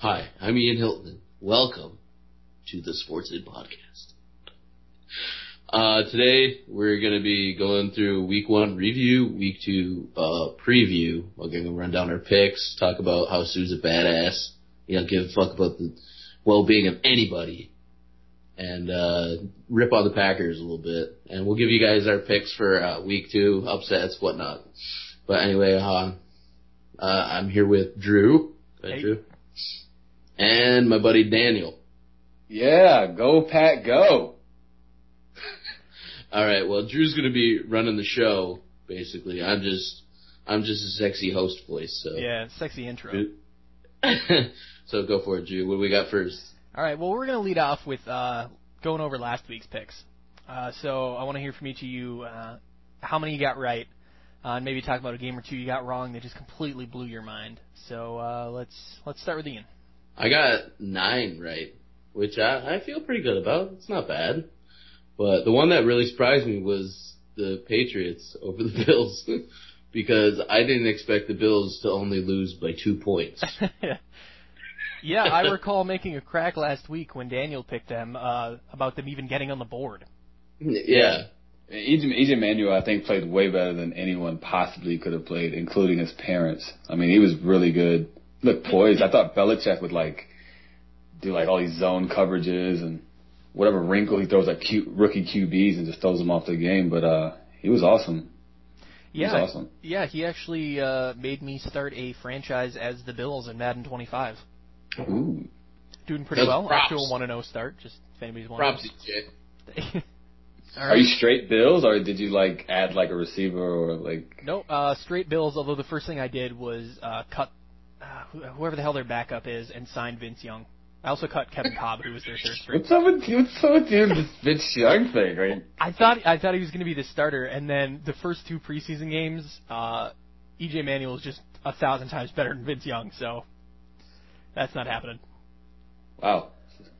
Hi, I'm Ian Hilton. Welcome to the Sports Id Podcast. Uh, today we're going to be going through week one review, week two uh, preview. We're going to run down our picks, talk about how Suh's a badass. You know, give a fuck about the well-being of anybody, and uh, rip on the Packers a little bit. And we'll give you guys our picks for uh, week two, upsets, whatnot. But anyway, uh, uh, I'm here with Drew. Ahead, Hey. Drew. And my buddy Daniel. Yeah, go Pat, go. All right. Well, Drew's going to be running the show. Basically, I'm just I'm just a sexy host voice. So Yeah, sexy intro. So go for it, Drew. What do we got first? All right, well, we're going to lead off with uh, going over last week's picks. Uh, so I want to hear from each of you uh, how many you got right, uh, and maybe talk about a game or two you got wrong that just completely blew your mind. So uh, let's let's start with Ian. I got nine right, which I, I feel pretty good about. It's not bad. But the one that really surprised me was the Patriots over the Bills because I didn't expect the Bills to only lose by two points. yeah, I recall making a crack last week when Daniel picked them uh, about them even getting on the board. yeah. EJ, EJ Manuel, I think, played way better than anyone possibly could have played, including his parents. I mean, he was really good. Look, poised. I thought Belichick would like do like all these zone coverages and whatever wrinkle he throws at Q, rookie QBs and just throws them off the game. But uh, he was awesome. He Yeah, was awesome. yeah, he actually uh, made me start a franchise as the Bills in Madden 25. Ooh. Doing pretty That's well. props. Up to a 1 0 start, just if anybody's wondering. Props, EJ. Are you straight Bills or did you like add like a receiver or like? No, uh, straight Bills. Although the first thing I did was uh, cut wh- whoever the hell their backup is and signed Vince Young. I also cut Kevin Kolb, who was their third string. What's up with you? What's up with you this Vince Young thing? Right? I thought I thought he was going to be the starter, and then the first two preseason games, uh, EJ Manuel is just a thousand times better than Vince Young. So that's not happening. Wow,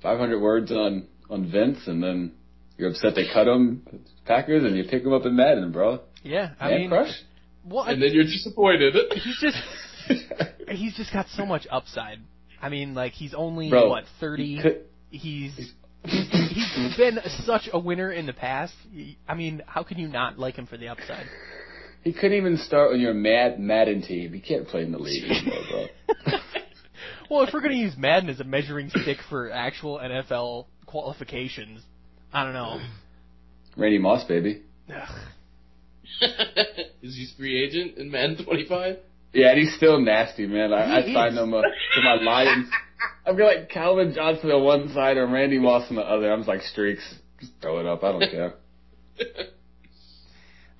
500 words on on Vince, and then you're upset they cut him, Packers, and you pick him up in Madden, bro. Yeah, I Man mean, crush. well, I- And then you're disappointed. he's just he's just got so much upside. I mean, like he's only Bro, what thirty. he could- he's he's been such a winner in the past. I mean, how can you not like him for the upside? He couldn't even start on your Mad Madden team. He can't play in the league anymore, bro. well, if we're gonna use Madden as a measuring stick for actual NFL qualifications, I don't know. Randy Moss, baby. Ugh. Is he free agent in Madden 25? Yeah, and he's still nasty, man. I, I He him uh, to my Lions. I've got like Calvin Johnson on one side and Randy Moss on the other. I'm just like streaks. Just throw it up. I don't care.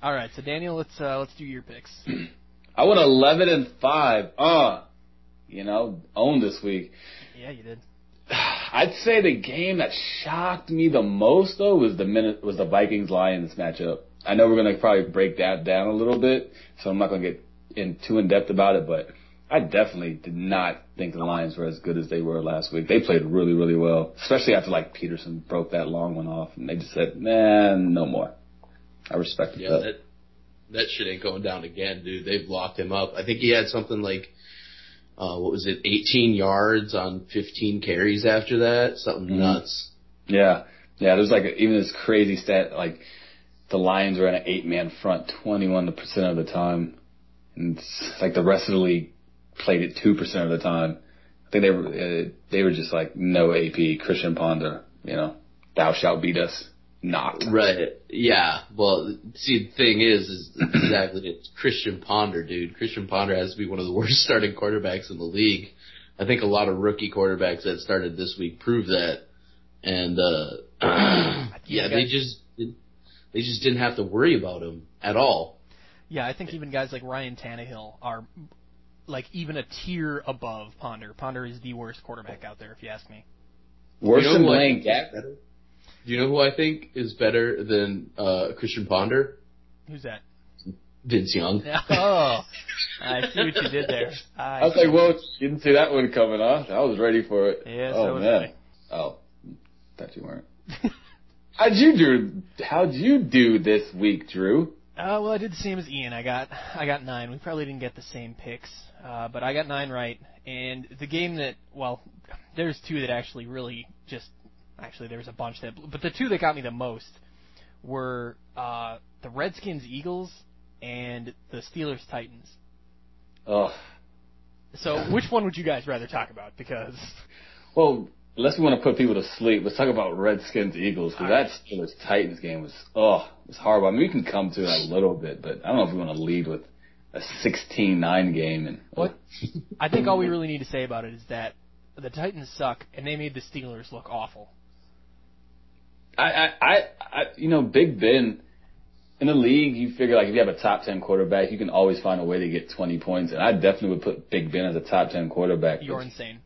All right, so Daniel, let's uh, let's do your picks. I went 11 and five. Uh, you know, own this week. Yeah, you did. I'd say the game that shocked me the most though was the minute was the Vikings Lions matchup. I know we're gonna probably break that down a little bit, so I'm not gonna get in too in depth about it, but I definitely did not think the Lions were as good as they were last week. They played really, really well, especially after like Peterson broke that long one off, and they just said, "Man, no more." I respected Yeah, that. that that shit ain't going down again, dude. They've locked him up. I think he had something like uh what was it, 18 yards on 15 carries after that. Something Mhm. nuts. Yeah, yeah. There's like even this crazy stat like the Lions were in an eight man front 21 percent of the time, and it's like the rest of the league played it two percent of the time. I think they were uh, they were just like no AP Christian Ponder, you know, thou shalt beat us, not. Right. Yeah. Well, see, the thing is, is exactly it's Christian Ponder, dude. Christian Ponder has to be one of the worst starting quarterbacks in the league. I think a lot of rookie quarterbacks that started this week prove that. And uh yeah, they just they just didn't have to worry about him at all. Yeah, I think even guys like Ryan Tannehill are like even a tier above Ponder. Ponder is the worst quarterback out there, if you ask me. Worse You know than who I Blaine Gabbert. Do you know who I think is better than uh Christian Ponder? Who's that? Vince Young. Oh, I see what you did there. I, I was like, well, you didn't see that one coming off. I was ready for it. Yeah, oh so was man. Oh, thought you weren't. How'd you do? How'd you do this week, Drew? Uh, well, I did the same as Ian. I got I got nine. We probably didn't get the same picks, uh, but I got nine right. And the game that well, there's two that actually really just actually there's a bunch that, but the two that got me the most were uh, the Redskins Eagles and the Steelers Titans. Oh, So which one would you guys rather talk about? Because well, unless we want to put people to sleep, let's talk about Redskins Eagles because that Steelers Titans game was oh, it was horrible. I mean, we can come to it a little bit, but I don't know if we want to lead with a 16-9 game and oh. what I think all we really need to say about it is that the Titans suck and they made the Steelers look awful. I, I, I, I, you know, Big Ben in the league, you figure like if you have a top ten quarterback, you can always find a way to get twenty points. And I definitely would put Big Ben as a top ten quarterback. You're insane.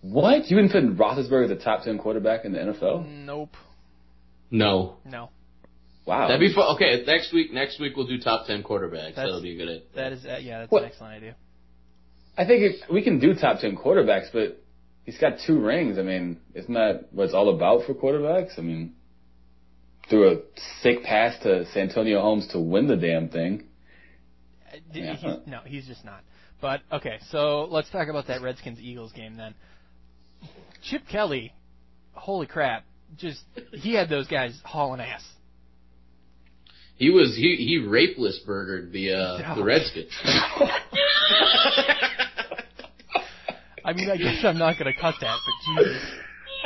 What? You wouldn't put Roethlisberger as a top ten quarterback in the NFL? Nope. No. No. Wow. That'd be fun. Okay, next week. Next week we'll do top ten quarterbacks. That's- That'll be a good. idea. That is uh, yeah, that's What? an excellent idea. I think if we can do top ten quarterbacks, but he's got two rings. I mean, isn't that what it's all about for quarterbacks? I mean, threw a sick pass to Santonio Holmes to win the damn thing. Uh, d- Yeah. he's- no, he's just not. But okay, so let's talk about that Redskins Eagles game then. Chip Kelly, holy crap, just he had those guys hauling ass. He was he he rapeless burgered the uh, the. Redskins. I mean, I guess I'm not gonna cut that, but Jesus.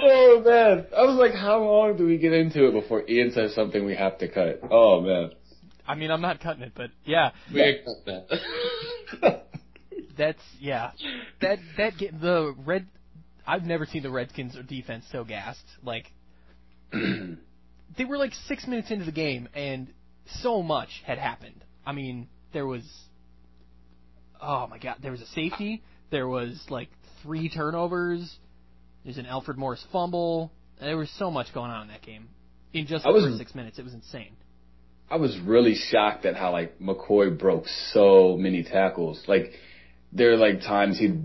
Oh man, I was like, how long do we get into it before Ian says something we have to cut? Oh man. I mean, I'm not cutting it, but yeah, we accept that. that's yeah, that that ga- the red. I've never seen the Redskins defense so gassed. Like they were like six minutes into the game, and so much had happened. I mean, there was, oh my god, there was a safety. There was like three turnovers. There's an Alfred Morris fumble. There was so much going on in that game in just the was- first six minutes. It was insane. I was really shocked at how like McCoy broke so many tackles. Like there are like times he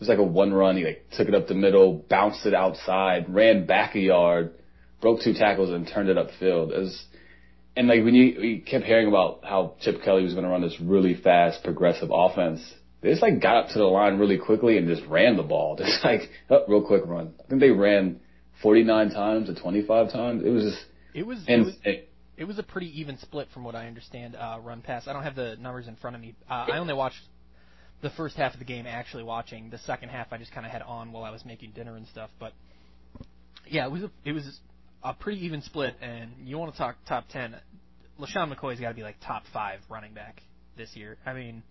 it was like a one run, he like took it up the middle, bounced it outside, ran back a yard, broke two tackles and turned it upfield. It was and like when you, you kept hearing about how Chip Kelly was going to run this really fast, progressive offense, they just like got up to the line really quickly and just ran the ball. Just like oh, real quick run. I think they ran 49 times or 25 times. It was just It was. It was It was a pretty even split from what I understand. Uh, run pass. I don't have the numbers in front of me. Uh, I only watched the first half of the game actually watching. The second half I just kind of had on while I was making dinner and stuff. But yeah, it was a, it was a pretty even split. And you want to talk top ten? LeSean McCoy's got to be like top five running back this year. I mean,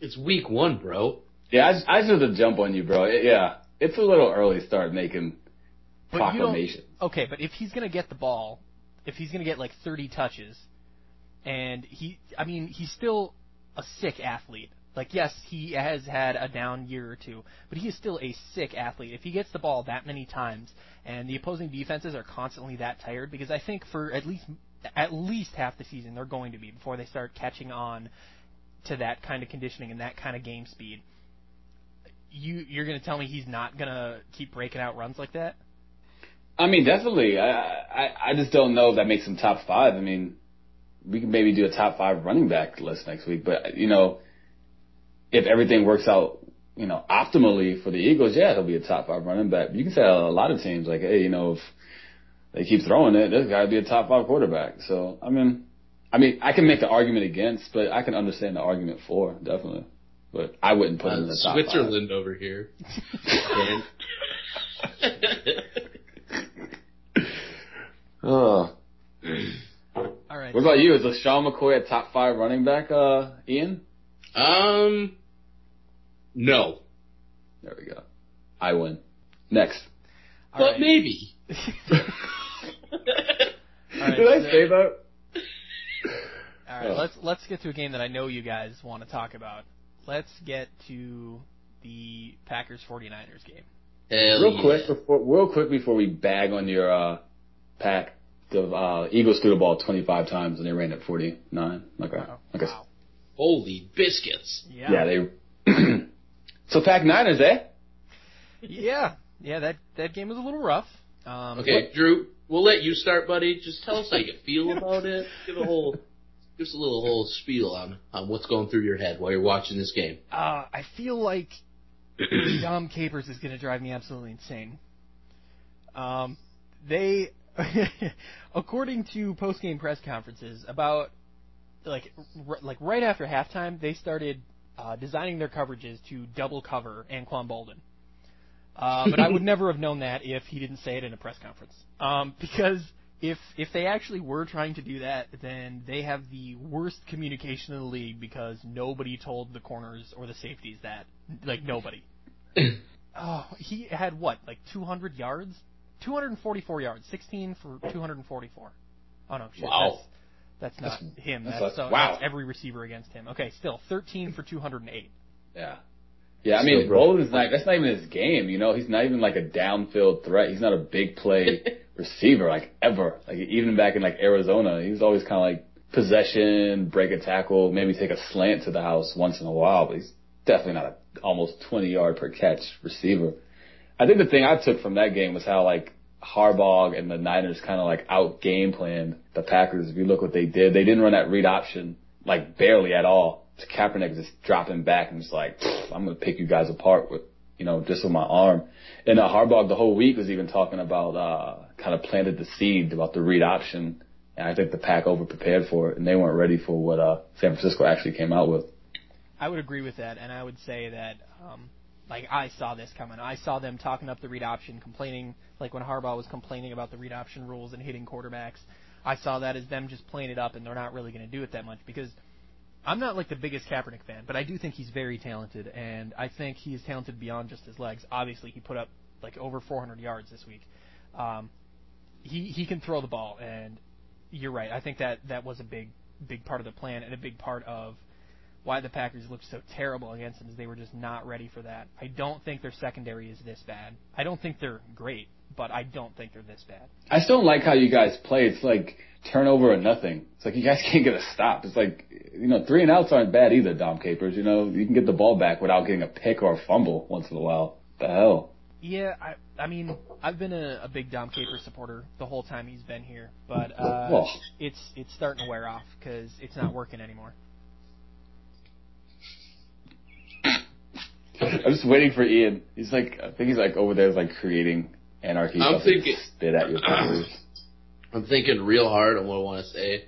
it's week one, bro. Yeah, I just, I just had to jump on you, bro. It- yeah, it's a little early to start making but proclamations. Okay, but if he's gonna get the ball, if he's gonna get like 30 touches, and he, I mean, he's still a sick athlete. Like, yes, he has had a down year or two, but he is still a sick athlete. If he gets the ball that many times, and the opposing defenses are constantly that tired, because I think for at least at least half the season they're going to be before they start catching on to that kind of conditioning and that kind of game speed. You you're gonna tell me he's not gonna keep breaking out runs like that? I mean, definitely. I, I I just don't know if that makes him top five. I mean, we can maybe do a top five running back list next week, but you know, if everything works out, you know, optimally for the Eagles, yeah, he'll be a top five running back. You can say a lot of teams like, hey, you know, if they keep throwing it, this guy would be a top five quarterback. So, I mean, I mean, I can make the argument against, but I can understand the argument for definitely. But I wouldn't put him in Uh, the top Switzerland over here. Oh. All right. What about you? Is LeSean McCoy a top five running back, uh, Ian? um, no, There we go. I win. Next. All but right. maybe. All right, Did I so- say that? All right, Oh. let's let's get to a game that I know you guys want to talk about. Let's get to the Packers 49ers game. Hell Real yeah. quick before, real quick before we bag on your uh, pack, the uh, Eagles threw the ball 25 times and they ran it 49. Okay. Wow. Okay. Wow. Holy biscuits. Yeah. Yeah, they. so pack Niners, eh? yeah. Yeah, that that game was a little rough. Um, Okay, Drew, we'll let you start, buddy. Just tell us how you feel about it. Give a whole, give us a little whole spiel on on what's going through your head while you're watching this game. Uh, I feel like Dom Capers is going to drive me absolutely insane. Um, they, according to post-game press conferences, about like r- like right after halftime, they started uh, designing their coverages to double cover Anquan Boldin. Uh, but I would never have known that if he didn't say it in a press conference. Um, because if if they actually were trying to do that, then they have the worst communication in the league because nobody told the corners or the safeties that. Like nobody. oh, he had what, like 200 yards? 244 yards, 16 for 244. Oh no, shit. Wow. That's, that's not That's- him. that's That's, a- uh, wow. that's every receiver against him. Okay, still 13 for 208. Yeah. Yeah, I mean, bro. Boldin's not, that's not even his game, you know? He's not even like a downfield threat. He's not a big play receiver, like, ever. Like, even back in, like, Arizona, he was always kind of like possession, break a tackle, maybe take a slant to the house once in a while, but he's definitely not a almost 20 yard per catch receiver. I think the thing I took from that game was how, like, Harbaugh and the Niners kind of like out game planned the Packers. If you look what they did, they didn't run that read option like barely at all. Kaepernick just dropping back and just like, I'm gonna pick you guys apart with, you know, just with my arm. And uh, Harbaugh the whole week was even talking about, uh, kind of planted the seed about the read option. And I think the Pack over prepared for it and they weren't ready for what, uh, San Francisco actually came out with. I would agree with that, and I would say that, um, like, I saw this coming. I saw them talking up the read option, complaining, like when Harbaugh was complaining about the read option rules and hitting quarterbacks. I saw that as them just playing it up, and they're not really going to do it that much because I'm not like the biggest Kaepernick fan, but I do think he's very talented, and I think he is talented beyond just his legs. Obviously, he put up like over 400 yards this week. Um, he he can throw the ball, and you're right. I think that that was a big big part of the plan and a big part of why the Packers looked so terrible against them is they were just not ready for that. I don't think their secondary is this bad. I don't think they're great, but I don't think they're this bad. I still don't like how you guys play. It's like turnover or nothing. It's like you guys can't get a stop. It's like, you know, three and outs aren't bad either, Dom Capers. You know, you can get the ball back without getting a pick or a fumble once in a while. The hell? Yeah, I I mean I've been a, a big Dom Capers supporter the whole time he's been here, but uh, Well. it's it's starting to wear off because it's not working anymore. I'm just waiting for Ian. He's like, I think he's like over there like creating anarchy. I'm thinking- spit at your Packers. I'm thinking real hard on what I want to say,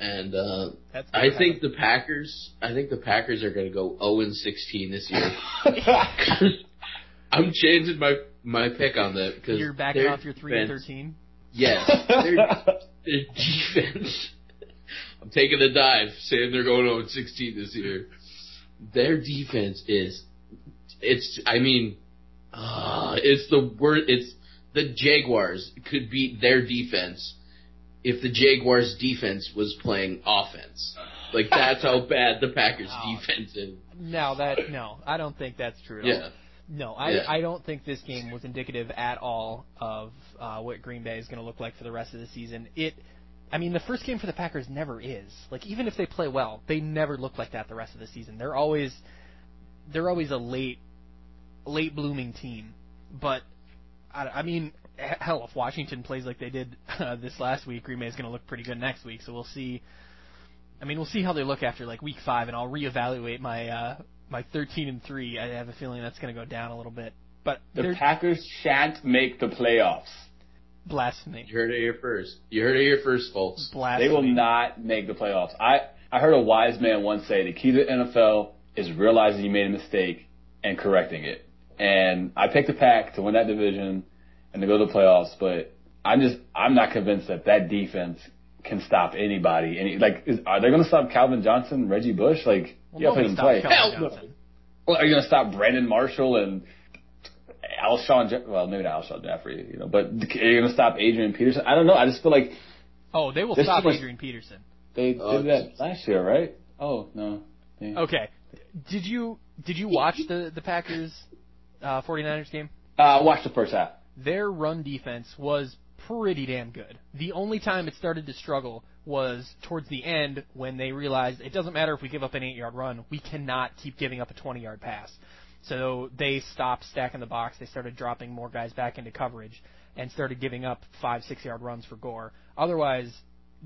and uh, I think the Packers. I think the Packers are going to go 0 and 16 this year. I'm changing my my pick on that because you're backing off your three and thirteen. Yes, their, their defense. I'm taking a dive, saying they're going 0 and 16 this year. Their defense is, it's. I mean, uh, it's the word. It's the Jaguars could beat their defense if the Jaguars' defense was playing offense. Like that's how bad the Packers' Oh. defense is. No, that no, I don't think that's true at all. Yeah. No, I, Yeah. I don't think this game was indicative at all of uh, what Green Bay is going to look like for the rest of the season. It, I mean, the first game for the Packers never is. Like even if they play well, they never look like that the rest of the season. They're always, they're always a late, late blooming team. But I, I mean, hell, if Washington plays like they did uh, this last week, Green Bay is going to look pretty good next week. So we'll see. I mean, we'll see how they look after like week five, and I'll reevaluate my uh, my 13 and three. I have a feeling that's going to go down a little bit. But the Packers shan't make the playoffs. blasphemy. You heard it here first. You heard it here first, folks. Blasphemy. They will not make the playoffs. I, I heard a wise man once say the key to the NFL is realizing you made a mistake and correcting it. And I picked the pack to win that division and to go to the playoffs, but I'm just, I'm not convinced that that defense can stop anybody. Any, like, is, are they going to stop Calvin Johnson, Reggie Bush? Like, Well, you have to nobody play. stops Calvin Hell no. Johnson. Well, are you going to stop Brandon Marshall and Alshon? Je- well, maybe not Alshon Jeffery, you know, but are you going to stop Adrian Peterson? I don't know. I just feel like Oh, they will stop was- Adrian Peterson. they Oh, did that last year, right? Oh no. They- Okay. Did you did you watch the the Packers uh, 49ers game? Uh, watch the first half. Their run defense was pretty damn good. The only time it started to struggle was towards the end when they realized it doesn't matter if we give up an eight yard run, we cannot keep giving up a 20 yard pass. So they stopped stacking the box. They started dropping more guys back into coverage and started giving up five, six yard runs for Gore. Otherwise,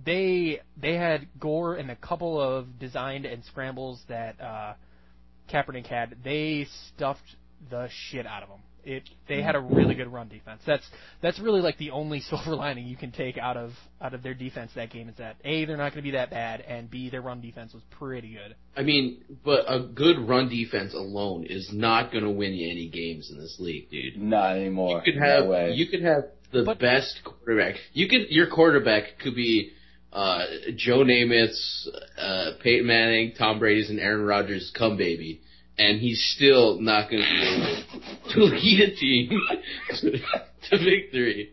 they they had Gore in a couple of designed and scrambles that uh, Kaepernick had. They stuffed the shit out of them. It they had a really good run defense. That's that's really like the only silver lining you can take out of out of their defense that game is that a they're not going to be that bad and b their run defense was pretty good. I mean, but a good run defense alone is not going to win you any games in this league, dude. Not anymore. You could have no way. you could have the But- best quarterback. You could your quarterback could be uh, Joe Namath's, uh, Peyton Manning, Tom Brady's, and Aaron Rodgers' come baby, and he's still not going to be able to lead a team to, to victory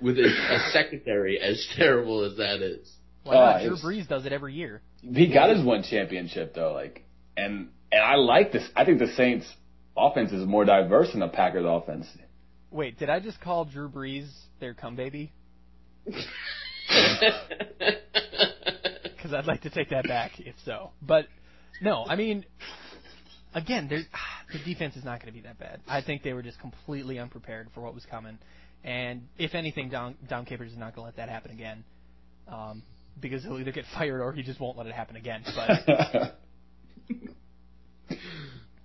with a, a secondary as terrible as that is. Why not? Uh, Drew Brees does it every year. he got his one championship though, like, and and I like this. I think the Saints' offense is more diverse than the Packers' offense. Wait, did I just call Drew Brees their cum baby? Because I'd like to take that back if so. But no, I mean, again, there- the defense is not going to be that bad. I think they were just completely unprepared for what was coming. And if anything, Don, Don Capers is not going to let that happen again. Um, because he'll either get fired or he just won't let it happen again. But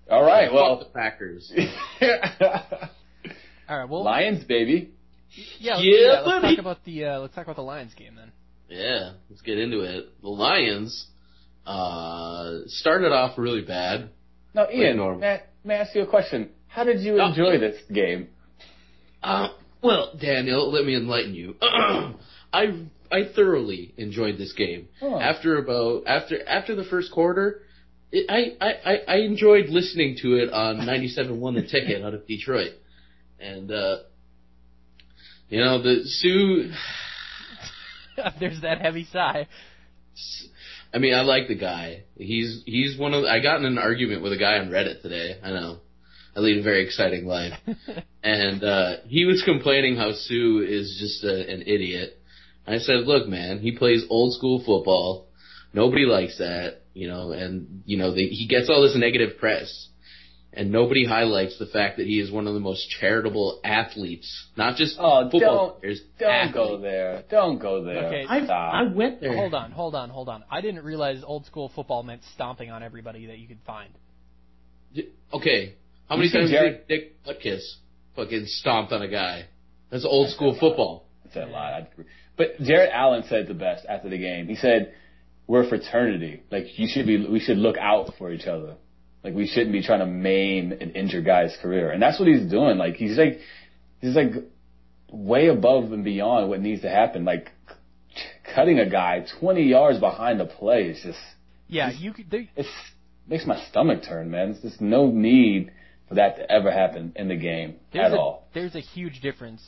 All right, Fuck well, the Packers. all right, well, Lions, baby. yeah, let's, Yeah, yeah, let's buddy. talk about the uh, let's talk about the Lions game then. Yeah, let's get into it. The Lions uh, started off really bad. No, Ian, normal. may, may I ask you a question? How did you enjoy this game? Uh, well, Daniel, let me enlighten you. I I thoroughly enjoyed this game. Oh. After about after after the first quarter, it, I, I I I enjoyed listening to it on 97.1 The Ticket out of Detroit, and uh, you know the Suh. There's that heavy sigh. I mean, I like the guy. He's he's one of. I got in an argument with a guy on Reddit today. I know. I lead a very exciting life. and uh he was complaining how Suh is just a, an idiot. I said, "Look, man, he plays old school football. Nobody likes that, you know, and you know, the, he gets all this negative press." And nobody highlights the fact that he is one of the most charitable athletes, not just Oh, football don't- players. Don't athletes. go there. Don't go there. Okay. I, Stop. I went there. Hold on, hold on, hold on. I didn't realize old school football meant stomping on everybody that you could find. Okay, how many You times Jared- did Dick Butkus fucking stomped on a guy? That's old school football. That's a lot. I'd agree. But Jared Allen said the best after the game. He said, "We're a fraternity. Like you should be. We should look out for each other. Like we shouldn't be trying to maim and injure guys' career." And that's what he's doing. Like he's like, he's like way above and beyond what needs to happen. Like cutting a guy 20 yards behind the play is just Yeah, you could. They, it makes my stomach turn, man. There's just no need for that to ever happen in the game at a, all. There's a huge difference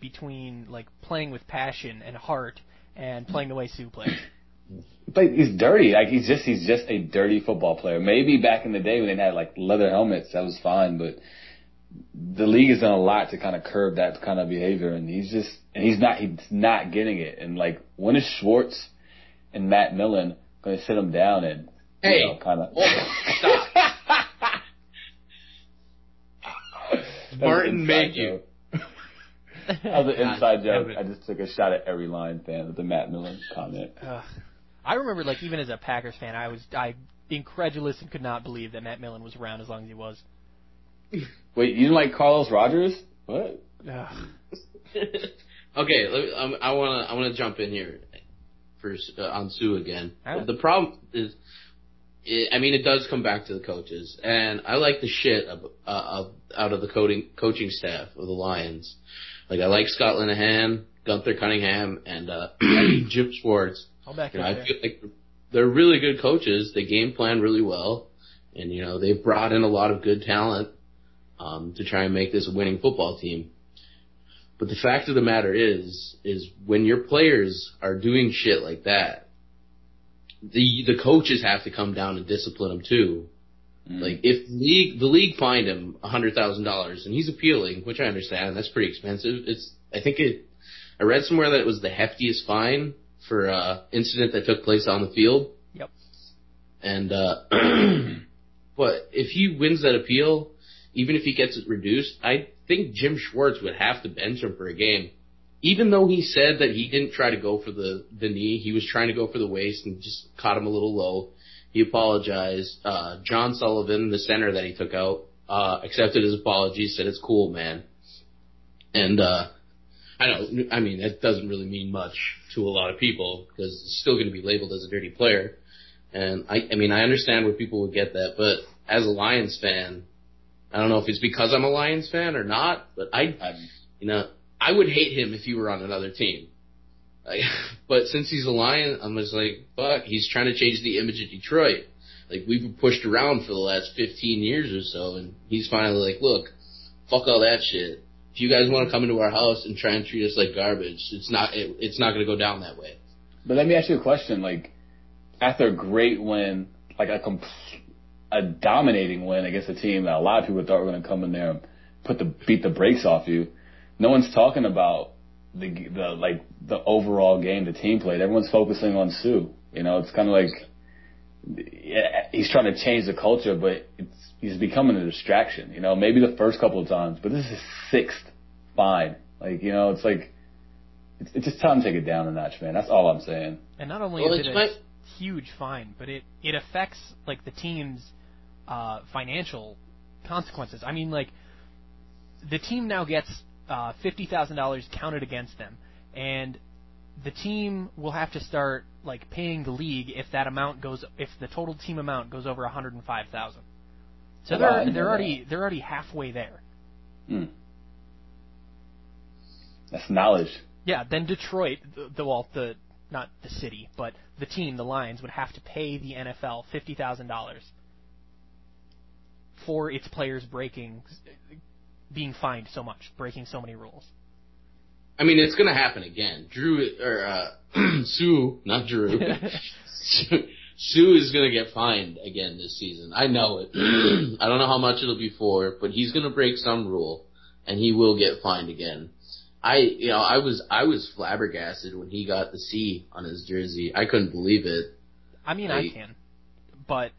between like playing with passion and heart and playing the way Suh plays. But he's dirty. Like he's just he's just a dirty football player. Maybe back in the day when they had like leather helmets, that was fine. But the league has done a lot to kind of curb that kind of behavior, and he's just and he's not he's not getting it. And like when is Schwartz and Matt Millen going to sit him down and Hey, you know, kind of oh, stop. Martin made you. That was an inside God joke. I just took a shot at every line fan with the Matt Millen comment. Ugh. I remember, like, even as a Packers fan, I was I incredulous and could not believe that Matt Millen was around as long as he was. Wait, you didn't like Carlos Rogers? What? Ugh. okay, let me, um, I want to I want to jump in here for uh, on Suh again. All right. The problem is, it, I mean, it does come back to the coaches, and I like the shit of, uh, of out of the coaching coaching staff of the Lions. Like I like Scott Linehan, Gunther Cunningham, and uh, Jim Schwartz. I'll back You you know, I there. feel like they're really good coaches. They game plan really well, and you know they've brought in a lot of good talent um, to try and make this a winning football team. But the fact of the matter is, is when your players are doing shit like that, the the coaches have to come down and discipline them too. Mm. Like if league the league fined him a hundred thousand dollars and he's appealing, which I understand, that's pretty expensive. It's I think it I read somewhere that it was the heftiest fine for uh incident that took place on the field. Yep. And uh but if he wins that appeal, even if he gets it reduced, I think Jim Schwartz would have to bench him for a game. Even though he said that he didn't try to go for the, the knee, he was trying to go for the waist and just caught him a little low. He apologized. Uh, John Sullivan, the center that he took out, uh, accepted his apology, said it's cool, man. And, uh, I don't, I mean, that doesn't really mean much to a lot of people because it's still going to be labeled as a dirty player. And I, I mean, I understand where people would get that, but as a Lions fan, I don't know if it's because I'm a Lions fan or not, but I, I'm, you know, I would hate him if he were on another team. Like, but since he's a Lion, I'm just like, fuck, he's trying to change the image of Detroit. Like we've been pushed around for the last 15 years or so, and he's finally like, look, fuck all that shit. If you guys want to come into our house and try and treat us like garbage, it's not, it, it's not going to go down that way. But let me ask you a question. Like, after a great win, like a comp- a dominating win against a team that a lot of people thought were going to come in there and put the beat the brakes off you, no one's talking about the the like the overall game the team played. Everyone's focusing on Suh. You know, it's kind of like he's trying to change the culture, but it's he's becoming a distraction. You know, maybe the first couple of times, but this is his sixth fine. Like, you know, it's like it's, it's just time to take it down a notch, man. That's all I'm saying. And not only Well, is it's it a my- huge fine, but it it affects like the team's uh, financial consequences. I mean, like the team now gets uh, fifty thousand dollars counted against them, and the team will have to start like paying the league if that amount goes if the total team amount goes over one hundred and five thousand. So they're they're already they're already halfway there. Hmm. That's knowledge. Yeah, then Detroit, the, the well, the not the city, but the team, the Lions, would have to pay the NFL fifty thousand dollars for its players breaking, being fined so much, breaking so many rules. I mean, it's going to happen again. Drew or uh, Suh, not Drew. Suh, Suh is going to get fined again this season. I know it. I don't know how much it'll be for, but he's going to break some rule, and he will get fined again. I, you know, I was I was flabbergasted when he got the C on his jersey. I couldn't believe it. I mean, I can, but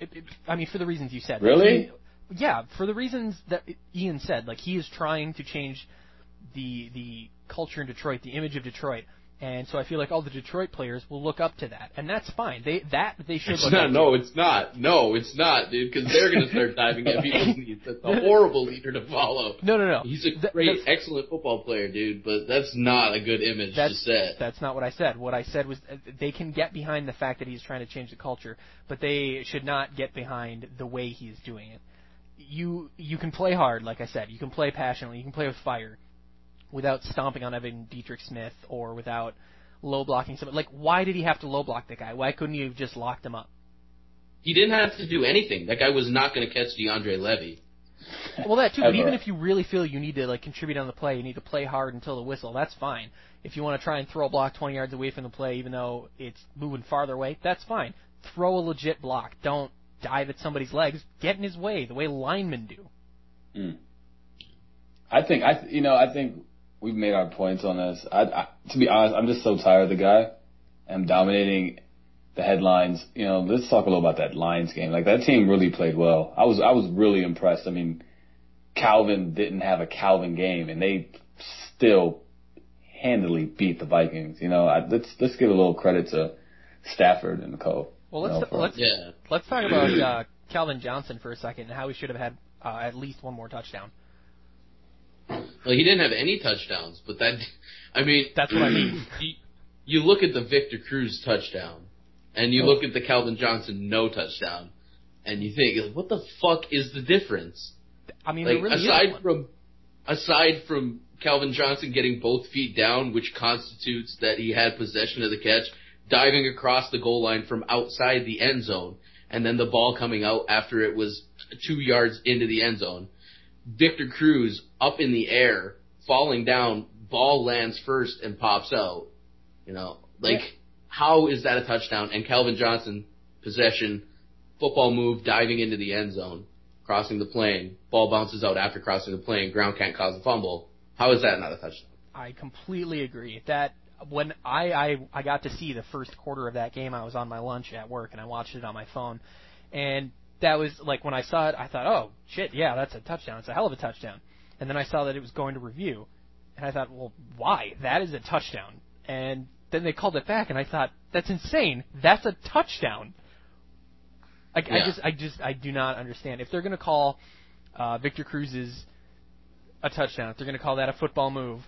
it, it, I mean, for the reasons you said. Really? He- yeah, for the reasons that Ian said. Like he is trying to change the the culture in Detroit, the image of Detroit, and so I feel like all the Detroit players will look up to that, and that's fine. They that they should It's look not. up No, to. it's not. No, it's not, dude. Because they're going to start diving at people's knees. That's a horrible leader to follow. No, no, no. He's a Th- great, that's- excellent football player, dude, but that's not a good image to set. that's not what I said. What I said was uh, they can get behind the fact that he's trying to change the culture, but they should not get behind the way he's doing it. You you can play hard, like I said. You can play passionately. You can play with fire, without stomping on Evan Dietrich Smith or without low blocking somebody. Like, why did he have to low block the guy? Why couldn't he have just locked him up? He didn't have to do anything. That guy was not going to catch DeAndre Levy. Well, that too. But even if you really feel you need to like contribute on the play, you need to play hard until the whistle. That's fine. If you want to try and throw a block 20 yards away from the play, even though it's moving farther away, that's fine. Throw a legit block. Don't dive at somebody's legs. Get in his way, the way linemen do. Mm. I think I you know I think we've made our points on this. I, I to be honest, I'm just so tired of the guy. I'm dominating the headlines. You know, let's talk a little about that Lions game. Like that team really played well. I was I was really impressed. I mean, Calvin didn't have a Calvin game, and they still handily beat the Vikings. You know, I, let's let's give a little credit to Stafford and Co. Well, let's know, for- let's Yeah. let's talk about uh, Calvin Johnson for a second and how he should have had uh, at least one more touchdown. Well, he didn't have any touchdowns, but that, I mean, That's what I mean. You, you look at the Victor Cruz touchdown, and you Oh. look at the Calvin Johnson no touchdown, and you think, like, what the fuck is the difference? I mean, Like really aside from aside from Calvin Johnson getting both feet down, which constitutes that he had possession of the catch, diving across the goal line from outside the end zone, and then the ball coming out after it was two yards into the end zone. Victor Cruz up in the air, falling down, ball lands first and pops out. You know, like Yeah. how is that a touchdown? And Calvin Johnson possession, football move, diving into the end zone crossing the plane, ball bounces out after crossing the plane, ground can't cause a fumble. How is that not a touchdown? I completely agree. That when I, I I got to see the first quarter of that game, I was on my lunch at work and I watched it on my phone, and that was like when I saw it, I thought, oh shit, yeah, that's a touchdown. It's a hell of a touchdown. And then I saw that it was going to review, and I thought, well, why? That is a touchdown. And then they called it back, and I thought, that's insane. That's a touchdown. I, I just, I just, I do not understand. If they're going to call uh, Victor Cruz's a touchdown, if they're going to call that a football move,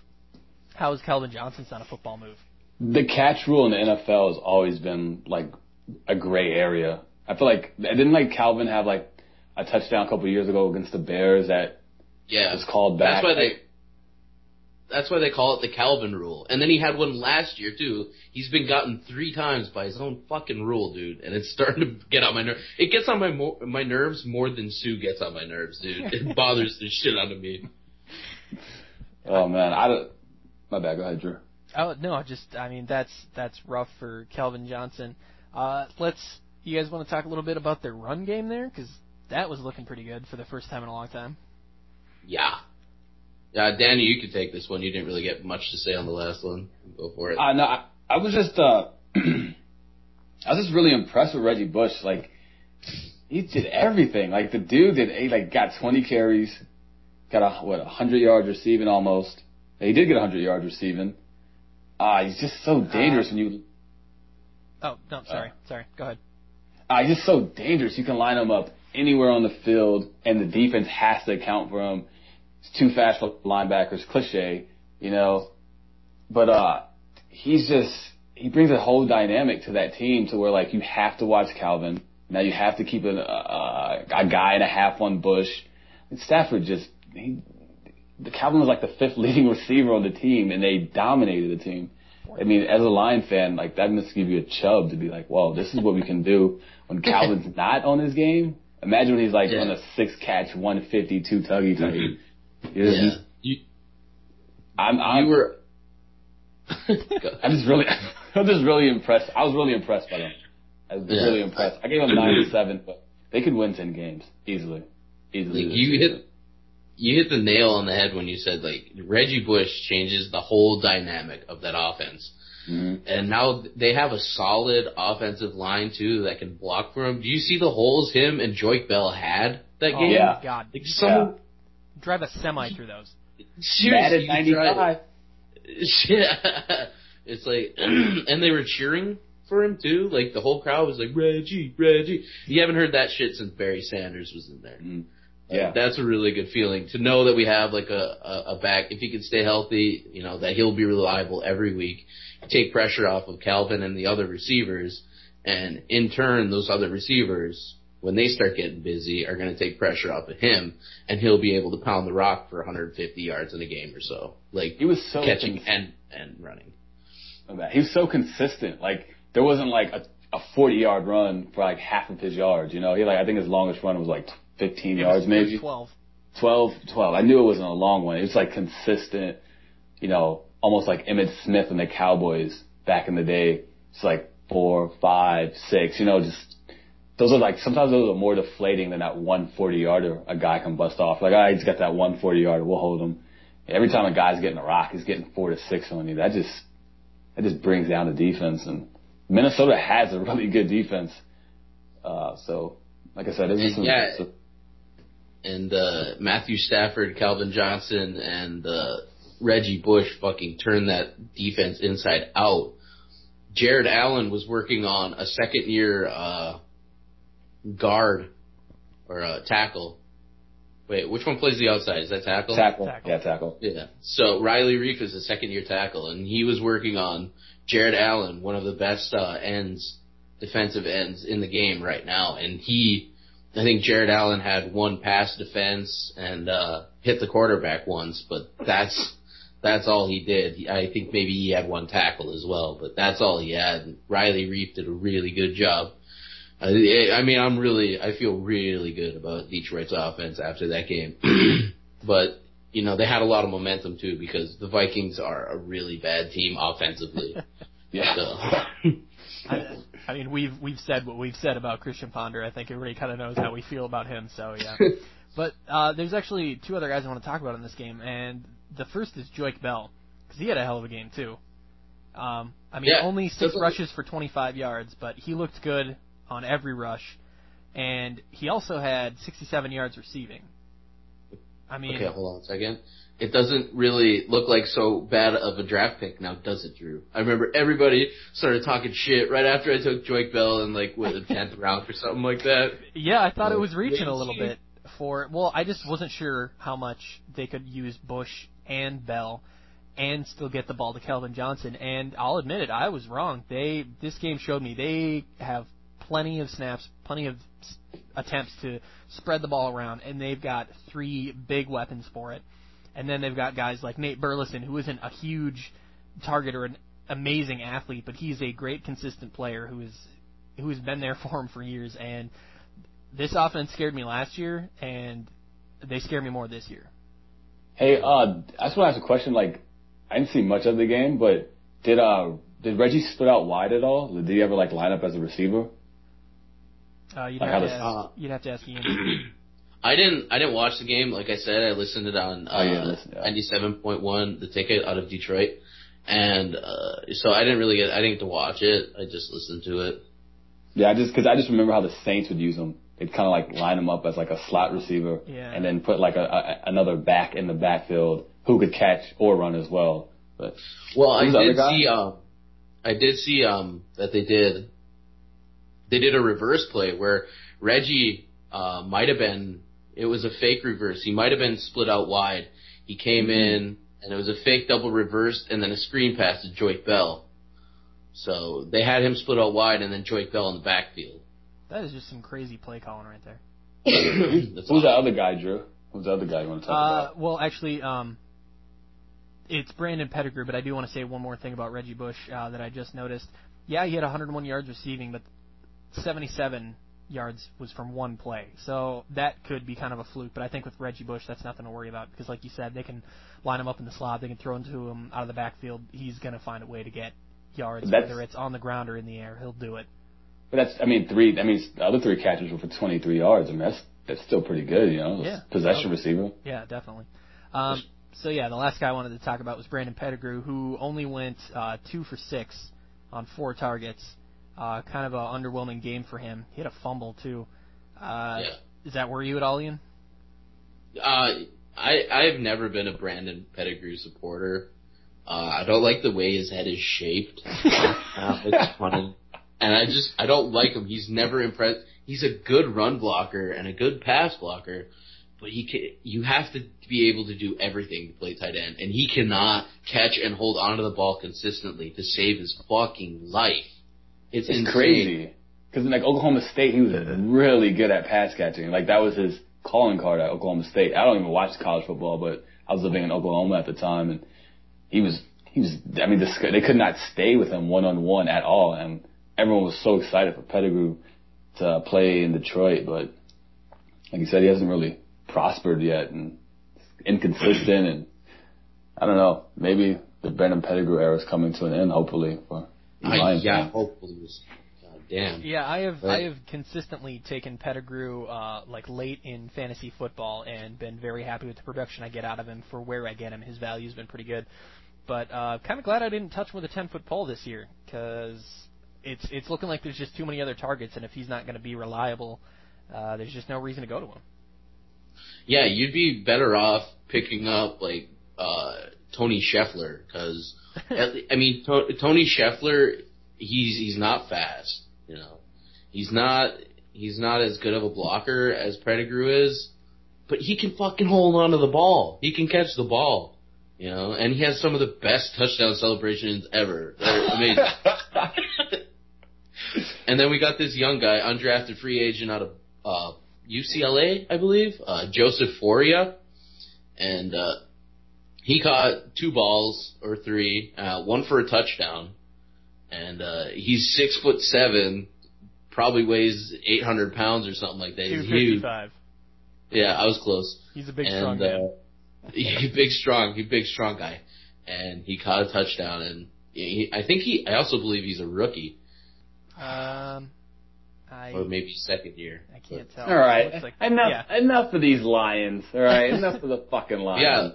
how is Calvin Johnson's not a football move? The catch rule in the NFL has always been like a gray area. I feel like didn't like Calvin have like a touchdown a couple years ago against the Bears that Yeah. was called back. That's why they. That's why they call it the Calvin rule. And then he had one last year too. He's been gotten three times by his own fucking rule, dude, and it's starting to get on my nerves. It gets on my mo- my nerves more than Suh gets on my nerves, dude. It bothers the shit out of me. Oh man, I don't. My bad. Go ahead, Drew. Oh no, just I mean that's that's rough for Calvin Johnson. Uh, let's. You guys want to talk a little bit about their run game there because that was looking pretty good for the first time in a long time. Yeah. Yeah, Danny, you could take this one. You didn't really get much to say on the last one. Go for it. Uh, no, I, I was just uh, I was just really impressed with Reggie Bush. Like he did everything. Like the dude did. He like got 20 carries, got a what 100 yards receiving almost. He did get 100 yards receiving. Ah, he's just so dangerous when you. Oh no, sorry, sorry. Go ahead. Uh, he's just so dangerous. You can line him up anywhere on the field, and the defense has to account for him. He's too fast for linebackers. Cliche, you know. But uh, he's just he brings a whole dynamic to that team to where like you have to watch Calvin. Now you have to keep a a, a guy and a half on Bush. And Stafford just he. The Calvin was like the fifth leading receiver on the team, and they dominated the team. I mean, as a Lion fan, like that must give you a chub to be like, "Whoa, this is what we can do when Calvin's not on his game." Imagine when he's like Yeah. on a six catch, one fifty two tuggy mm-hmm. type. yeah. Yeah. You, I'm, I'm, you were. I'm just really, I'm just really impressed. I was really impressed by them. I was Yeah. really impressed. I gave them nine to seven, but they could win ten games easily, easily. Like you season. hit, you hit the nail on the head when you said like Reggie Bush changes the whole dynamic of that offense. Mhm. And now they have a solid offensive line too that can block for him. Do you see the holes him and Joique Bell had that Oh game? Yeah. my God, Like someone drive a semi through those. seriously Mad at you tried- 95. Yeah. It's like, and they were cheering for him too. Like the whole crowd was like, Reggie, Reggie. You haven't heard that shit since Barry Sanders was in there. Mhm. Like, Yeah. that's a really good feeling to know that we have like a, a, a back. If he can stay healthy, you know, that he'll be reliable every week. Take pressure off of Calvin and the other receivers. And in turn, those other receivers, when they start getting busy, are going to take pressure off of him and he'll be able to pound the rock for 150 yards in a game or so. Like He was so catching cons- and, and running. that. He was so consistent. Like there wasn't like a, a 40 yard run for like half of his yards. You know, he like I think his longest run was like 15 It yards, was, maybe It was Twelve. 12, 12. I knew it wasn't a long one. It was like consistent. You know, almost like Emmitt Smith and the Cowboys back in the day. It's like four, five, six. You know, just those are like sometimes those are more deflating than that 140 yarder a guy can bust off. Like, ah, he's got that 140 yarder. We'll hold him. Every time a guy's getting a rock, he's getting four to six on you. That just that just brings down the defense. And Minnesota has a really good defense. Uh, so, like I said, it was And some, yeah. some- and uh, Matthew Stafford, Calvin Johnson, and uh, Reggie Bush fucking turned that defense inside out. Jared Allen was working on a second year uh, guard or uh, tackle. Wait, which one plays the outside? Is that tackle? tackle. Tackle. Yeah, tackle. Yeah. So Riley Reiff is a second year tackle, and he was working on Jared Allen, one of the best uh, ends, defensive ends in the game right now. And he, I think Jared Allen had one pass defense and uh, hit the quarterback once, but that's that's all he did. He- I think maybe he had one tackle as well, but that's all he had. Riley Reiff did a really good job. Uh, I mean, I'm really, I feel really good about Detroit's offense after that game. but you know, they had a lot of momentum too because the Vikings are a really bad team offensively. Yeah. So, I, I mean, we've we've said what we've said about Christian Ponder. I think everybody kind of knows how we feel about him. So yeah. but uh, there's actually two other guys I want to talk about in this game, and the first is Joique Bell because he had a hell of a game too. Um, I mean, Yeah, only six doesn't- rushes for 25 yards, but he looked good on every rush. and he also had 67 yards receiving. I mean, Okay, hold on a second. It doesn't really look like so bad of a draft pick now, does it, Drew? I remember everybody started talking shit right after I took Joique Bell in like what the tenth round or something like that. yeah, I thought it was reaching a little bit for. Well, I just wasn't sure how much they could use Bush and Bell and still get the ball to Calvin Johnson. And I'll admit it, I was wrong. They this game showed me they have plenty of snaps, plenty of s- attempts to spread the ball around, and they've got three big weapons for it. And then they've got guys like Nate Burleson, who isn't a huge target or an amazing athlete, but he's a great consistent player who is who has been there for him for years. And this offense scared me last year, and they scare me more this year. Hey, uh, I just want to ask a question. Like, I didn't see much of the game, but did uh did Reggie split out wide at all? Did he ever like line up as a receiver? Uh, you'd, have how to does- ask, uh, you'd have to ask Ian. I didn't I didn't watch the game. Like I said, I listened it on Oh, yeah, uh, listen, yeah. ninety seven point one, the ticket out of Detroit, and uh, so I didn't really get I didn't get to watch it. I just listened to it. Yeah, I just because I just remember how the Saints would use him. They'd kind of like line him up as like a slot receiver, Yeah. and then put like a, a another back in the backfield who could catch or run as well. But Well, I Who's the other did see um, I did see um that they did they did a reverse play where Reggie uh might have been it was a fake reverse. He might have been split out wide. He came in and it was a fake double reverse and then a screen pass to Joique Bell. So they had him split out wide and then Joique Bell in the backfield. that is just some crazy play calling right there. That's who's the other guy, Drew? Who's the other guy you want to talk Uh, about? well, actually, um, it's Brandon Pettigrew, but I do want to say one more thing about Reggie Bush uh, that I just noticed. Yeah, he had 101 yards receiving, but 77 yards was from one play. So that could be kind of a fluke, but I think with Reggie Bush, that's nothing to worry about because, like you said, they can line him up in the slot, they can throw into him out of the backfield. He's going to find a way to get yards, That's- whether it's on the ground or in the air. He'll do it. But that's I mean three. I mean the other three catches were for 23 yards. I mean that's that's still pretty good, you know. Yeah. Possession Oh. receiver. Yeah, definitely. Um, so yeah, the last guy I wanted to talk about was Brandon Pettigrew, who only went uh, two for six on four targets. Uh, kind of an underwhelming game for him. He had a fumble too. Uh, Yeah. Does that worry you at all, Ian? Uh, I I've never been a Brandon Pettigrew supporter. Uh, I don't like the way his head is shaped. uh, it's funny, and I just I don't like him. He's never impressed. He's a good run blocker and a good pass blocker, but he can. You have to be able to do everything to play tight end, and he cannot catch and hold onto the ball consistently to save his fucking life. It's, It's crazy. Because in like Oklahoma State, he was really good at pass catching. Like that was his calling card at Oklahoma State. I don't even watch college football, but I was living in Oklahoma at the time, and he was he was. I mean, this, they could not stay with him one on one at all, and everyone was so excited for Pettigrew to play in Detroit. But like you said, he hasn't really prospered yet, and inconsistent, and I don't know. Maybe the Brandon Pettigrew era is coming to an end. Hopefully for I, yeah, hopefully. was- damn. Yeah, I have Right. I have consistently taken Pettigrew uh, like late in fantasy football and been very happy with the production I get out of him for where I get him. His value's been pretty good, but uh, kind of glad I didn't touch him with a ten foot pole this year because it's it's looking like there's just too many other targets, and if he's not going to be reliable, uh, there's just no reason to go to him. Yeah, you'd be better off picking up like uh Tony Scheffler because I mean to- Tony Scheffler he's he's not fast, you know. He's not he's not as good of a blocker as Pettigrew is, but he can fucking hold on to the ball. He can catch the ball, you know, and he has some of the best touchdown celebrations ever. They're amazing. and then we got this young guy, undrafted free agent out of uh UCLA, I believe, uh, Joseph Fauria, and uh, he caught two balls or three, uh, one for a touchdown, and uh, he's six foot seven, probably weighs eight hundred pounds or something like that. Two He's huge. Yeah, I was close. He's a big and, strong man. Uh, he big strong, he big strong guy, and he caught a touchdown, and he, I think he, I also believe he's a rookie Um, I or maybe second year. I can't tell. All right, like- enough Yeah. enough of these lions. All right, enough of the fucking lions. Yeah,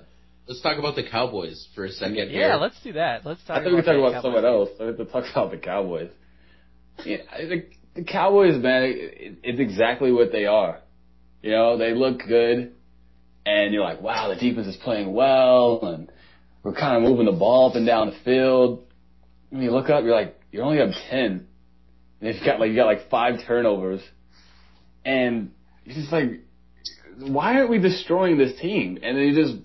let's talk about the Cowboys for a second. Yeah, here. let's do that. Let's talk. I thought we could talk about Cowboys someone else. I have to talk about the Cowboys. Yeah, I think the Cowboys, man, it, it's exactly what they are. You know, they look good, and you're like, wow, the defense is playing well, and we're kind of moving the ball up and down the field. When you look up, you're like, you only have ten, and you've got like you got like five turnovers, and it's just like, why aren't we destroying this team? And then you just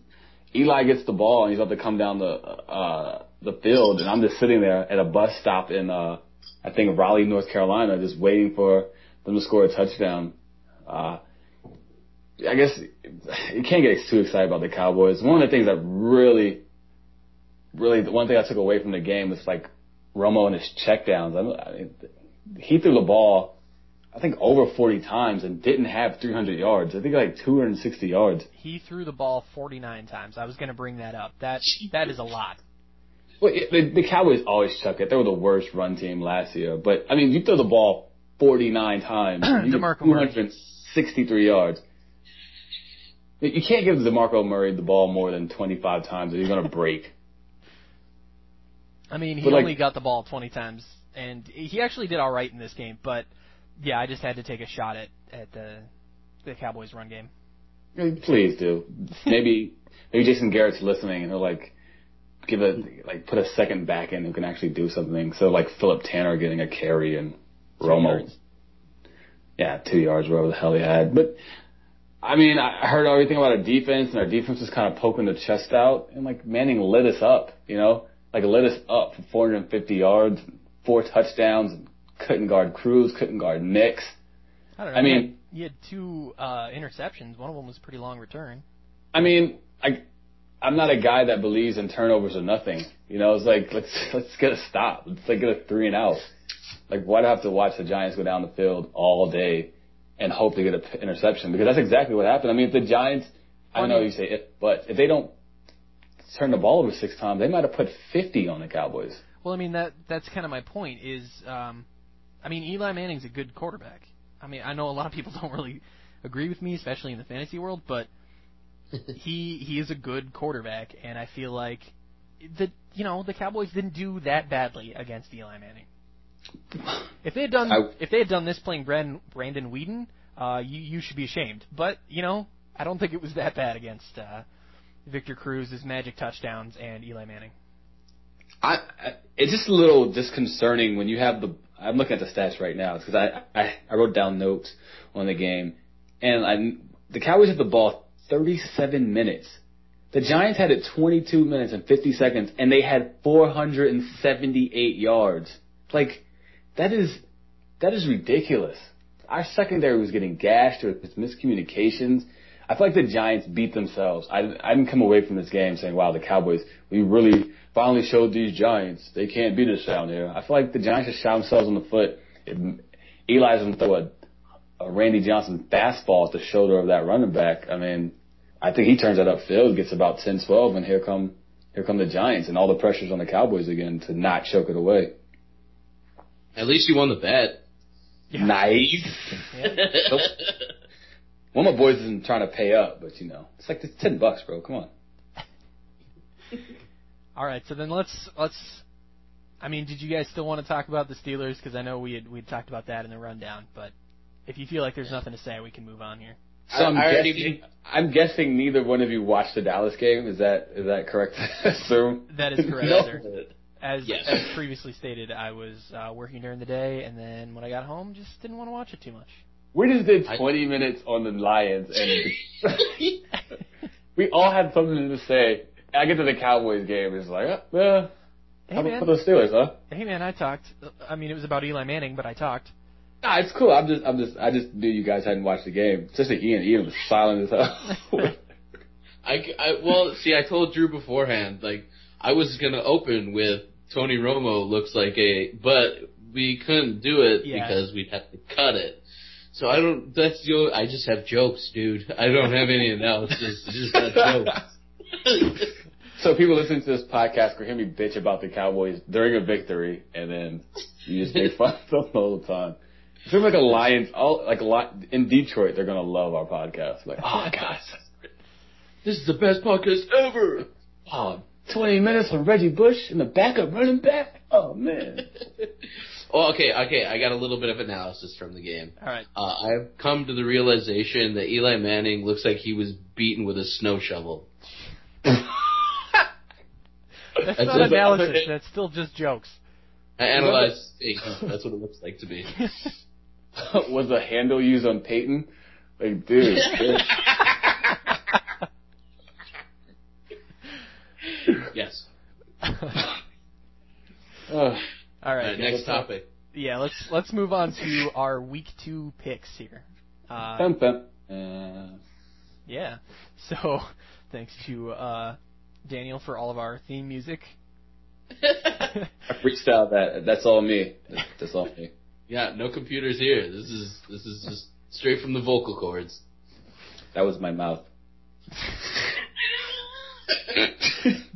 Eli gets the ball and he's about to come down the uh the field, and I'm just sitting there at a bus stop in uh I think Raleigh, North Carolina, just waiting for them to score a touchdown. Uh, I guess you can't get too excited about the Cowboys. One of the things that really, really, the one thing I took away from the game was like Romo and his checkdowns. I mean, he threw the ball, I think over 40 times and didn't have 300 yards. I think like 260 yards. He threw the ball 49 times. I was going to bring that up. That that is a lot. Well, it, the, the Cowboys always chuck it. They were the worst run team last year. But I mean, you throw the ball 49 times, you DeMarco Murray. 263 yards. You can't give DeMarco Murray the ball more than 25 times or he's going to break. I mean, he But, like- only got the ball 20 times, and he actually did all right in this game. But yeah, I just had to take a shot at at the the Cowboys run game. Please do. Maybe maybe Jason Garrett's listening and he'll like give a like put a second back in who can actually do something. So like Philip Tanner getting a carry and Romo. Yeah, two yards, whatever the hell he had. But I mean, I heard everything about our defense and our defense was kind of poking the chest out and like Manning lit us up, you know, like lit us up for 450 yards, four touchdowns, and couldn't guard Cruz, couldn't guard Nix. I don't know. I he mean- had, he had two uh, interceptions. One of them was a pretty long return. I mean, I I'm not a guy that believes in turnovers or nothing. You know, it's like let's let's get a stop. Let's like get a three and out. Like why do I have to watch the Giants go down the field all day and hope to get an interception? Because that's exactly what happened. I mean, if the Giants, I know you say if, but if they don't turn the ball over six times, they might have put 50 on the Cowboys. Well, I mean that that's kind of my point. Is um, I mean Eli Manning's a good quarterback. I mean I know a lot of people don't really agree with me, especially in the fantasy world, but he he is a good quarterback, and I feel like the you know the Cowboys didn't do that badly against Eli Manning. If they had done I- if they had done this playing Brandon Brandon Weeden, uh, you you should be ashamed. But you know I don't think it was that bad against uh, Victor Cruz, his magic touchdowns, and Eli Manning. I, I it's just a little disconcerting when you have the. I'm looking at the stats right now because I, I I wrote down notes on the game, and I the Cowboys had the ball 37 minutes. The Giants had it 22 minutes and 50 seconds, and they had 478 yards. Like that is that is ridiculous. Our secondary was getting gashed with miscommunications. I feel like the Giants beat themselves. I, I didn't come away from this game saying, wow, the Cowboys, we really finally showed these Giants they can't beat us down here. I feel like the Giants just shot themselves in the foot. It, Eli's going to throw a, a Randy Johnson fastball at the shoulder of that running back. I mean, I think he turns that upfield, gets about 10, 12, and here come, here come the Giants and all the pressure's on the Cowboys again to not choke it away. At least you won the bet. Nice. Yeah. One of my boys isn't trying to pay up, but you know, it's like it's ten bucks, bro. Come on. All right, so then let's let's. I mean, did you guys still want to talk about the Steelers? Because I know we had we had talked about that in the rundown. But if you feel like there's nothing to say, we can move on here. So I'm I already- guessing, I'm guessing neither one of you watched the Dallas game. Is that is that correct? to assume That is correct, No. sir. As Yes. as previously stated, I was uh, working during the day, and then when I got home, just didn't want to watch it too much. We just did I- 20 minutes on the Lions, and we all had something to say. I get to the Cowboys game, it's like, uh, uh, Hey how about man, for the Steelers, huh? hey man, I talked. I mean, it was about Eli Manning, but I talked. Nah, it's cool. I'm just, I'm just, I just knew you guys hadn't watched the game. Especially Ian. Ian was silent as hell. I, I well, see, I told Drew beforehand, like I was gonna open with Tony Romo looks like a, but we couldn't do it Yeah. because we'd have to cut it. So I don't. That's the. I just have jokes, dude. I don't have any analysis. Just have jokes. So people listening to this podcast can hear me bitch about the Cowboys during a victory, and then you just make fun of them all the time. It seems like a Lions, all like a lot in Detroit, they're gonna love our podcast. Like, oh gosh, this is the best podcast ever. oh, 20 minutes on Reggie Bush and the backup running back. Oh man, Oh, okay, okay. I got a little bit of analysis from the game. All right. Uh, I've come to the realization that Eli Manning looks like he was beaten with a snow shovel. That's, That's not it. analysis. That's still just jokes. I analyzed face. That's what it looks like to me. was the handle used on Peyton? Like, dude. dude. yes. Ugh. All All right. right, next topic. Yeah, let's let's move on to our week two picks here. Uh, Dun, dun. Uh, yeah. So, thanks to uh, Daniel for all of our theme music. I freestyle that. That's all me. That's, that's all me. Yeah, no computers here. This is this is just straight from the vocal cords. That was my mouth.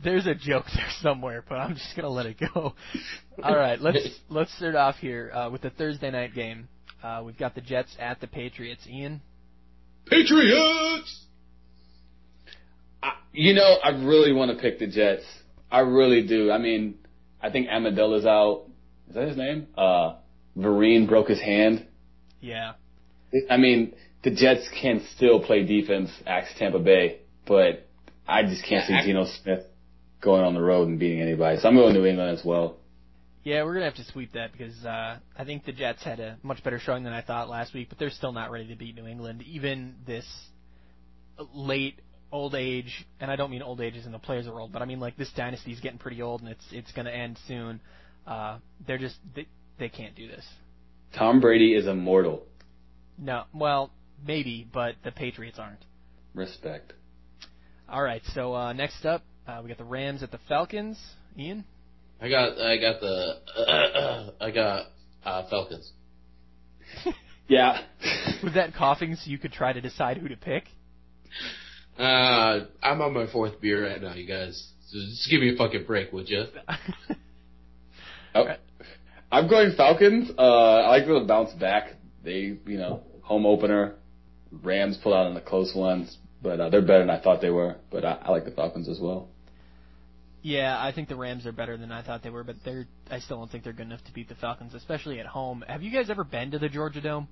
There's a joke there somewhere, but I'm just gonna let it go. All right, let's let's start off here uh, with the Thursday night game. Uh, we've got the Jets at the Patriots. Ian, Patriots. I, you know, I really want to pick the Jets. I really do. I mean, I think Amendola's out. Is that his name? Uh, Vereen broke his hand. yeah, I mean, the Jets can still play defense, axe Tampa Bay, but I just can't Yeah, I- see Geno Smith going on the road and beating anybody. So I'm going to New England as well. Yeah, we're gonna have to sweep that because uh, I think the Jets had a much better showing than I thought last week, but they're still not ready to beat New England, even this late old age. And I don't mean old age as in the players are old, but I mean like this dynasty's getting pretty old and it's it's gonna end soon. Uh, they're just they, they can't do this. Tom Brady is immortal. No, well maybe, but the Patriots aren't. Respect. All right, so uh, next up, uh, we got the Rams at the Falcons. Ian, I got I got the I got uh, Falcons. Yeah. was that coughing so you could try to decide who to pick? Uh, I'm on my fourth beer right now, you guys. So just give me a fucking break, would you? Oh, I'm going Falcons. Uh, I like the to bounce back. They, you know, home opener. Rams pull out in the close ones, but uh, they're better than I thought they were. But I, I like the Falcons as well. Yeah, I think the Rams are better than I thought they were, but they're I still don't think they're good enough to beat the Falcons, especially at home. Have you guys ever been to the Georgia Dome?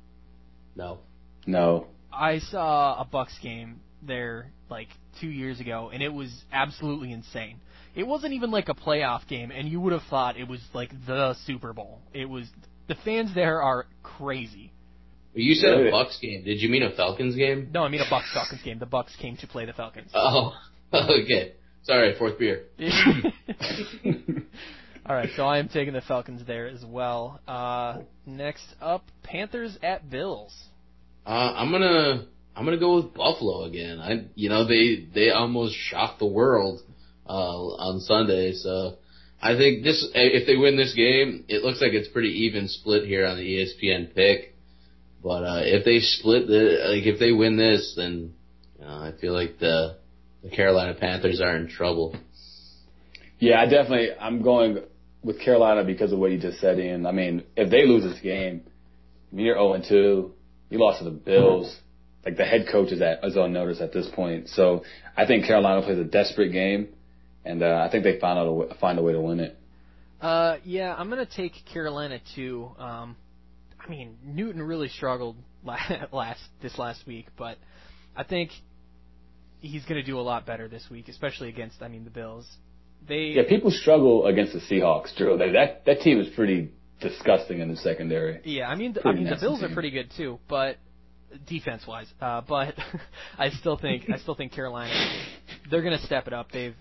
No. No. I saw a Bucs game there like two years ago, and it was absolutely insane. It wasn't even like a playoff game, and you would have thought it was like the Super Bowl. It was the fans there are crazy. You said a Bucs game. Did you mean a Falcons game? No, I mean a Bucs Falcons game. The Bucs came to play the Falcons. Oh, okay. Sorry, fourth beer. All right, so I am taking the Falcons there as well. Uh, next up, Panthers at Bills. Uh, I'm gonna I'm gonna go with Buffalo again. I you know they they almost shocked the world uh, on Sunday, so I think this if they win this game, it looks like it's pretty even split here on the ESPN pick. But uh, if they split the like if they win this, then you know, I feel like the the Carolina Panthers are in trouble. Yeah, I definitely. I'm going with Carolina because of what you just said, Ian. I mean, if they lose this game, I mean, you're 0 and 2. You lost to the Bills. Like the head coach is at is on notice at this point. So I think Carolina plays a desperate game, and uh, I think they find out a way, find a way to win it. Uh, yeah, I'm gonna take Carolina too. Um, I mean, Newton really struggled la- last this last week, but I think he's gonna do a lot better this week, especially against, I mean, the Bills. They Yeah, people struggle against the Seahawks, Drew. That that, that team is pretty disgusting in the secondary. Yeah, I mean, the, I mean, the Bills are pretty good too, but defense wise, uh, but I still think I still think Carolina they're gonna step it up. They've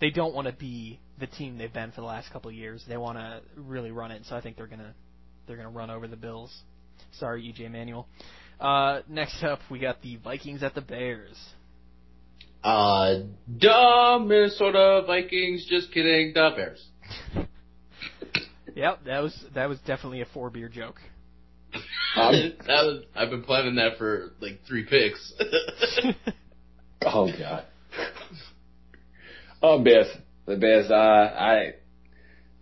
they don't want to be the team they've been for the last couple of years. They want to really run it, so I think they're gonna they're gonna run over the Bills. Sorry, EJ Manuel. Uh, next up, we got the Vikings at the Bears. Uh, dumb Minnesota Vikings. Just kidding. The Bears. Yep, that was that was definitely a four beer joke. Um, that was, I've been planning that for like three picks. Oh God. oh Bears. The Bears. Uh, I.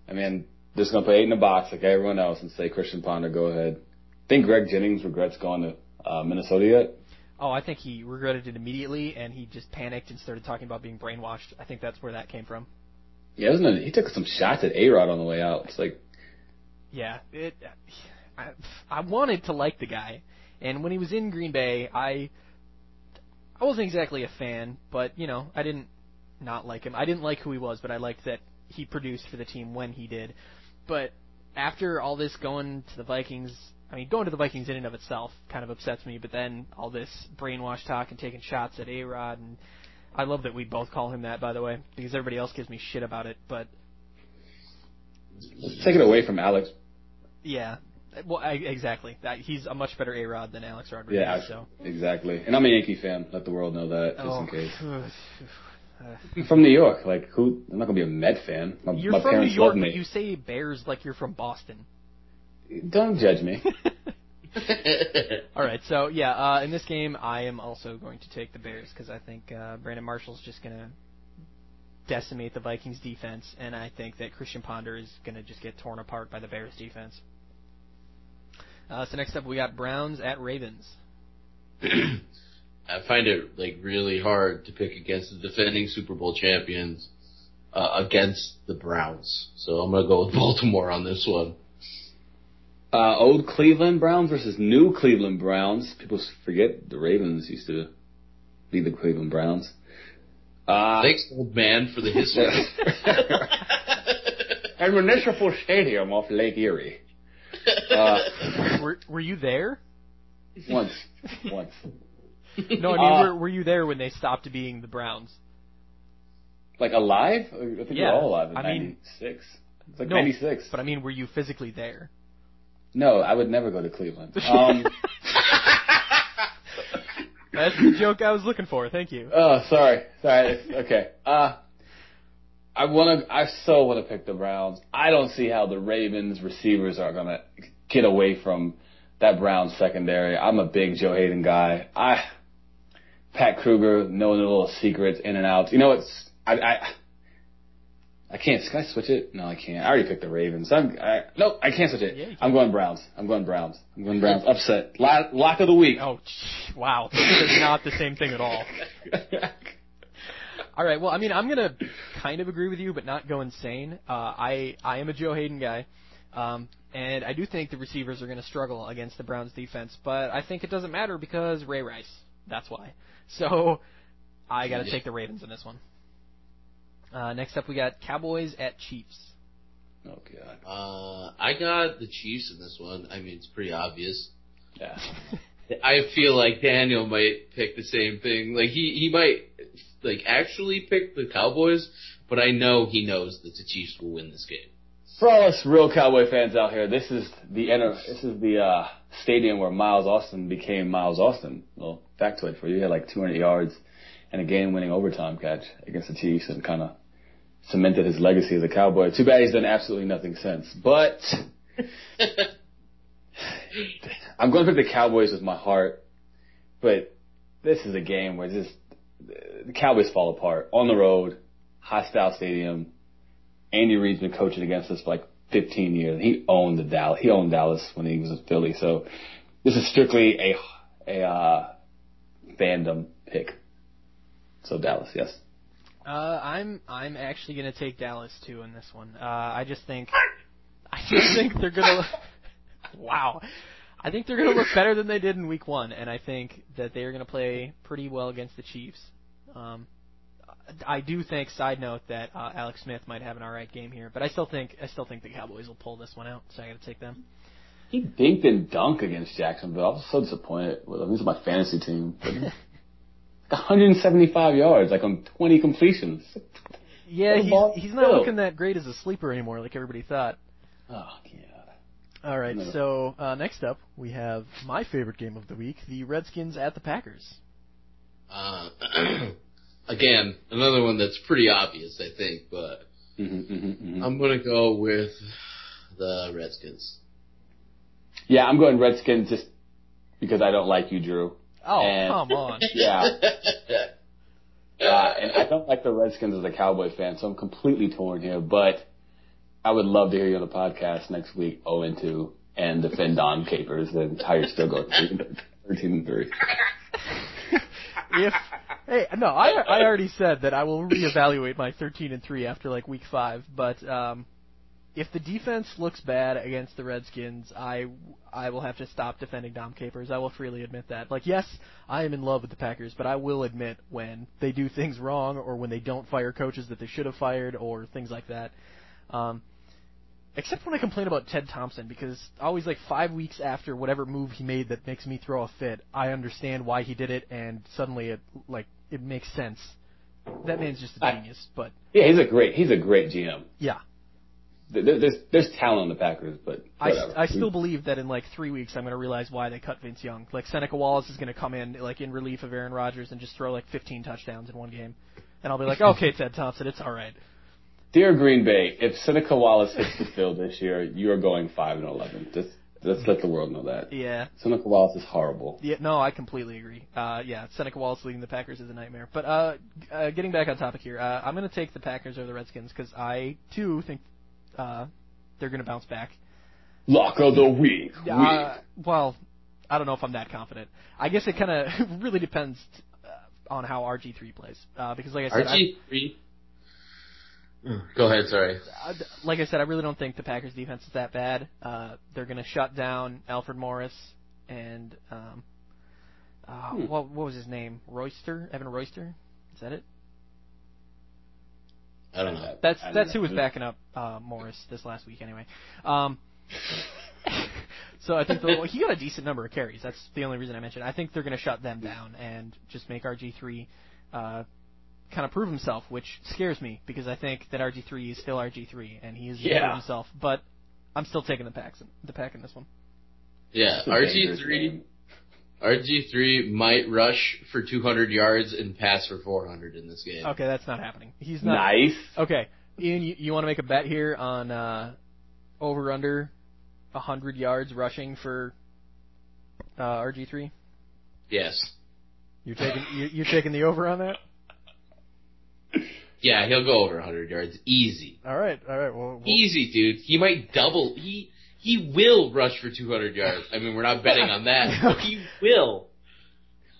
I mean, just gonna put eight in the box like everyone else and say Christian Ponder. Go ahead. Think Greg Jennings regrets going to uh, Minnesota yet? Oh, I think he regretted it immediately, and he just panicked and started talking about being brainwashed. I think that's where that came from. Yeah, isn't it? He took some shots at A Rod on the way out. It's like, yeah, it. I, I wanted to like the guy, and when he was in Green Bay, I I wasn't exactly a fan, but you know, I didn't not like him. I didn't like who he was, but I liked that he produced for the team when he did. But after all this going to the Vikings, I mean, going to the Vikings in and of itself kind of upsets me. But then all this brainwash talk and taking shots at A Rod, and I love that we both call him that, by the way, because everybody else gives me shit about it. But Let's take it away from Alex. yeah, well, I, exactly. That, he's a much better A Rod than Alex Rodriguez. Yeah, so. exactly. And I'm a Yankee fan. Let the world know that, just Oh. in case. I'm from New York. Like, who? I'm not gonna be a Met fan. My, You're my from New York, but you say Bears like you're from Boston. Don't judge me. All right, so yeah, uh, in this game, I am also going to take the Bears because I think uh, Brandon Marshall's just going to decimate the Vikings defense, and I think that Christian Ponder is going to just get torn apart by the Bears defense. Uh, so next up, we got Browns at Ravens. I find it like really hard to pick against the defending Super Bowl champions uh, against the Browns. So I'm gonna go with Baltimore on this one. Uh, old Cleveland Browns versus new Cleveland Browns. People forget the Ravens used to be the Cleveland Browns. Uh, Thanks, old man, for the history. and Municipal Stadium off Lake Erie. Uh, were Were you there? once, once. No, I mean, Uh, were, were you there when they stopped being the Browns? Like alive? I think Yeah, we're all alive in I mean- '96. It's like No, '96. But I mean, were you physically there? No, I would never go to Cleveland. Um, That's the joke I was looking for. Thank you. oh, sorry, sorry. Okay. Uh, I want to. I so want to pick the Browns. I don't see how the Ravens receivers are gonna get away from that Browns secondary. I'm a big Joe Haden guy. I Pat Kruger knowing the little secrets in and outs. You know what's I I. I can't. Can I switch it? No, I can't. I already picked the Ravens. I'm. I, nope, I can't switch it. Yeah, can. I'm going Browns. I'm going Browns. I'm going Browns. Upset. Lock, lock of the week. Oh, wow. This is not the same thing at all. All right. Well, I mean, I'm gonna kind of agree with you, but not go insane. Uh, I I am a Joe Haden guy, um, and I do think the receivers are gonna struggle against the Browns defense. But I think it doesn't matter because Ray Rice. That's why. So I got to Yeah. take the Ravens in this one. Uh, next up, we got Cowboys at Chiefs. oh god. uh, I got the Chiefs in this one. I mean, it's pretty obvious. Yeah. I feel like Daniel might pick the same thing. Like he he might like actually pick the Cowboys, but I know he knows that the Chiefs will win this game. For all us real Cowboy fans out here, this is the enter, this is the uh, stadium where Miles Austin became Miles Austin. Well, factoid for you. He had like 200 yards and a game-winning overtime catch against the Chiefs and kind of cemented his legacy as a Cowboy. Too bad he's done absolutely nothing since. But I'm going to pick the Cowboys with my heart. But this is a game where just the Cowboys fall apart on the road, hostile stadium. Andy Reid's been coaching against us for like 15 years. He owned the Dallas. He owned Dallas when he was in Philly. So this is strictly a a uh, fandom pick. So Dallas, yes. Uh, I'm I'm actually gonna take Dallas too in this one. Uh, I just think I just think they're gonna. wow, I think they're gonna look better than they did in Week One, and I think that they are gonna play pretty well against the Chiefs. Um, I do think, side note, that uh, Alex Smith might have an all right game here, but I still think I still think the Cowboys will pull this one out. So I got to take them. He dinked and dunked against Jacksonville. I was so disappointed with him. He's my fantasy team. But 175 yards, like on 20 completions. Yeah, What a ball he's he's not still. looking that great as a sleeper anymore, like everybody thought. Oh, God. All right, No. so uh, next up we have my favorite game of the week: the Redskins at the Packers. Uh, again, another one that's pretty obvious, I think, but Mm-hmm, mm-hmm, mm-hmm. I'm gonna go with the Redskins. yeah, I'm going Redskins just because I don't like you, Drew. Oh, And- come on! Yeah. Uh, and I don't like the Redskins as a Cowboy fan, so I'm completely torn here. But I would love to hear you on the podcast next week, 0 and 2, and defend Dom Capers, and how you're still going 13 and 3. if hey, no, I I already said that I will reevaluate my 13 and three after like week five, but um, if the defense looks bad against the Redskins, I I will have to stop defending Dom Capers. I will freely admit that. Like, yes, I am in love with the Packers, but I will admit when they do things wrong or when they don't fire coaches that they should have fired or things like that. Um, except when I complain about Ted Thompson because always like five weeks after whatever move he made that makes me throw a fit, I understand why he did it, and suddenly it like it makes sense. That man's just a genius, but Yeah, he's a great he's a great GM. yeah. There- There's there's talent on the Packers, but I. I still believe that in like three weeks I'm going to realize why they cut Vince Young. Like Seneca Wallace is going to come in like in relief of Aaron Rodgers and just throw like 15 touchdowns in one game, and I'll be like, okay, Ted Thompson, it's all right. Dear Green Bay, if Seneca Wallace hits the field this year, you are going five and eleven. Just let's let the world know that. Yeah, Seneca Wallace is horrible. yeah, no, I completely agree. Uh, yeah, Seneca Wallace leading the Packers is a nightmare. But uh, uh, getting back on topic here, uh, I'm going to take the Packers over the Redskins because I too think uh, they're going to bounce back. Lock of the week. Uh, well, I don't know if I'm that confident. I guess it kind of really depends uh, on how RG3 plays. Uh, because, like I said, I, RG three. Go ahead. Sorry. I- like I said, I really don't think the Packers defense is that bad. Uh, they're going to shut down Alfred Morris and um, uh, Hmm. what, what was his name? Royster, Evan Royster. Is that it? I don't know. That's don't that's know. who was backing up uh, Morris this last week anyway. Um, so I think the, well, he got a decent number of carries. That's the only reason I mentioned. it. I think they're going to shut them down and just make RG three uh, kind of prove himself, which scares me because I think that RG three is still RG three and he is Yeah. prove himself. But I'm still taking the packs the pack in this one. Yeah, RG dangerous three. Game. RG three might rush for 200 yards and pass for 400 in this game. Okay, that's not happening. He's not. Nice. Okay, Ian, you, you want to make a bet here on uh, over under 100 yards rushing for uh, RG3? Yes. You're taking you, you're taking the over on that? Yeah, he'll go over 100 yards easy. All right, all right. Well, we'll Easy, dude. He might double. He he will rush for 200 yards. I mean, we're not betting on that, but he will.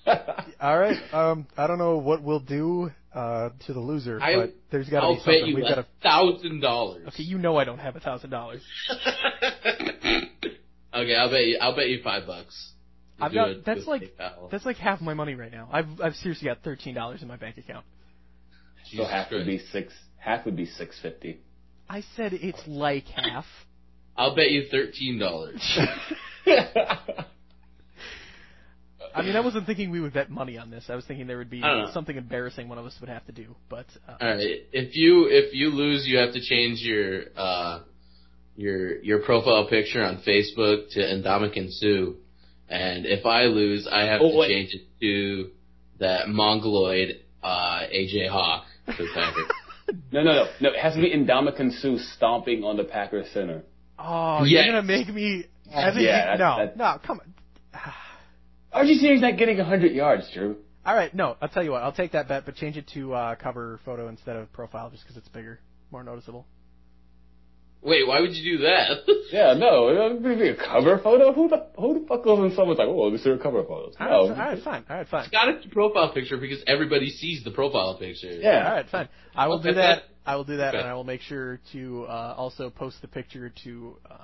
All right. Um, I don't know what we'll do uh, to the loser, I- but there's got to I'll be something. bet you We've got a to. thousand dollars. okay, you know I don't have a thousand dollars. Okay, I'll bet you. I'll bet you five bucks. I've got it that's like PayPal. that's like half my money right now. I've I've seriously got thirteen dollars in my bank account. so Jesus half would be six. Half would be six fifty. I said it's like half. I'll bet you thirteen dollars. I mean, I wasn't thinking we would bet money on this. I was thinking there would be I don't know. something embarrassing one of us would have to do. But uh, All right. If you if you lose, you have to change your uh your your profile picture on Facebook to Ndamukong Suh, and if I lose, I have Oh, to wait. change it to that Mongoloid uh AJ Hawk for the Packers. no, no, no, no. It has to be Ndamukong Suh stomping on the Packers center. Oh, Yes. you're gonna make me. I think Yeah, you, no, that- no, come on. RG3 not getting hundred yards, Drew. All right, no, I'll tell you what. I'll take that bet, but change it to uh, cover photo instead of profile, just because it's bigger, more noticeable. Wait, why would you do that? Yeah, no, it's gonna be a cover photo. Who the who the fuck goes and someone's like, oh, this is a cover photo? All right, No. all right, fine, all right, fine. It's got it to profile picture because everybody sees the profile picture. Yeah. All right, fine. I will do Okay. that. I will do that, Okay. and I will make sure to uh, also post the picture to um,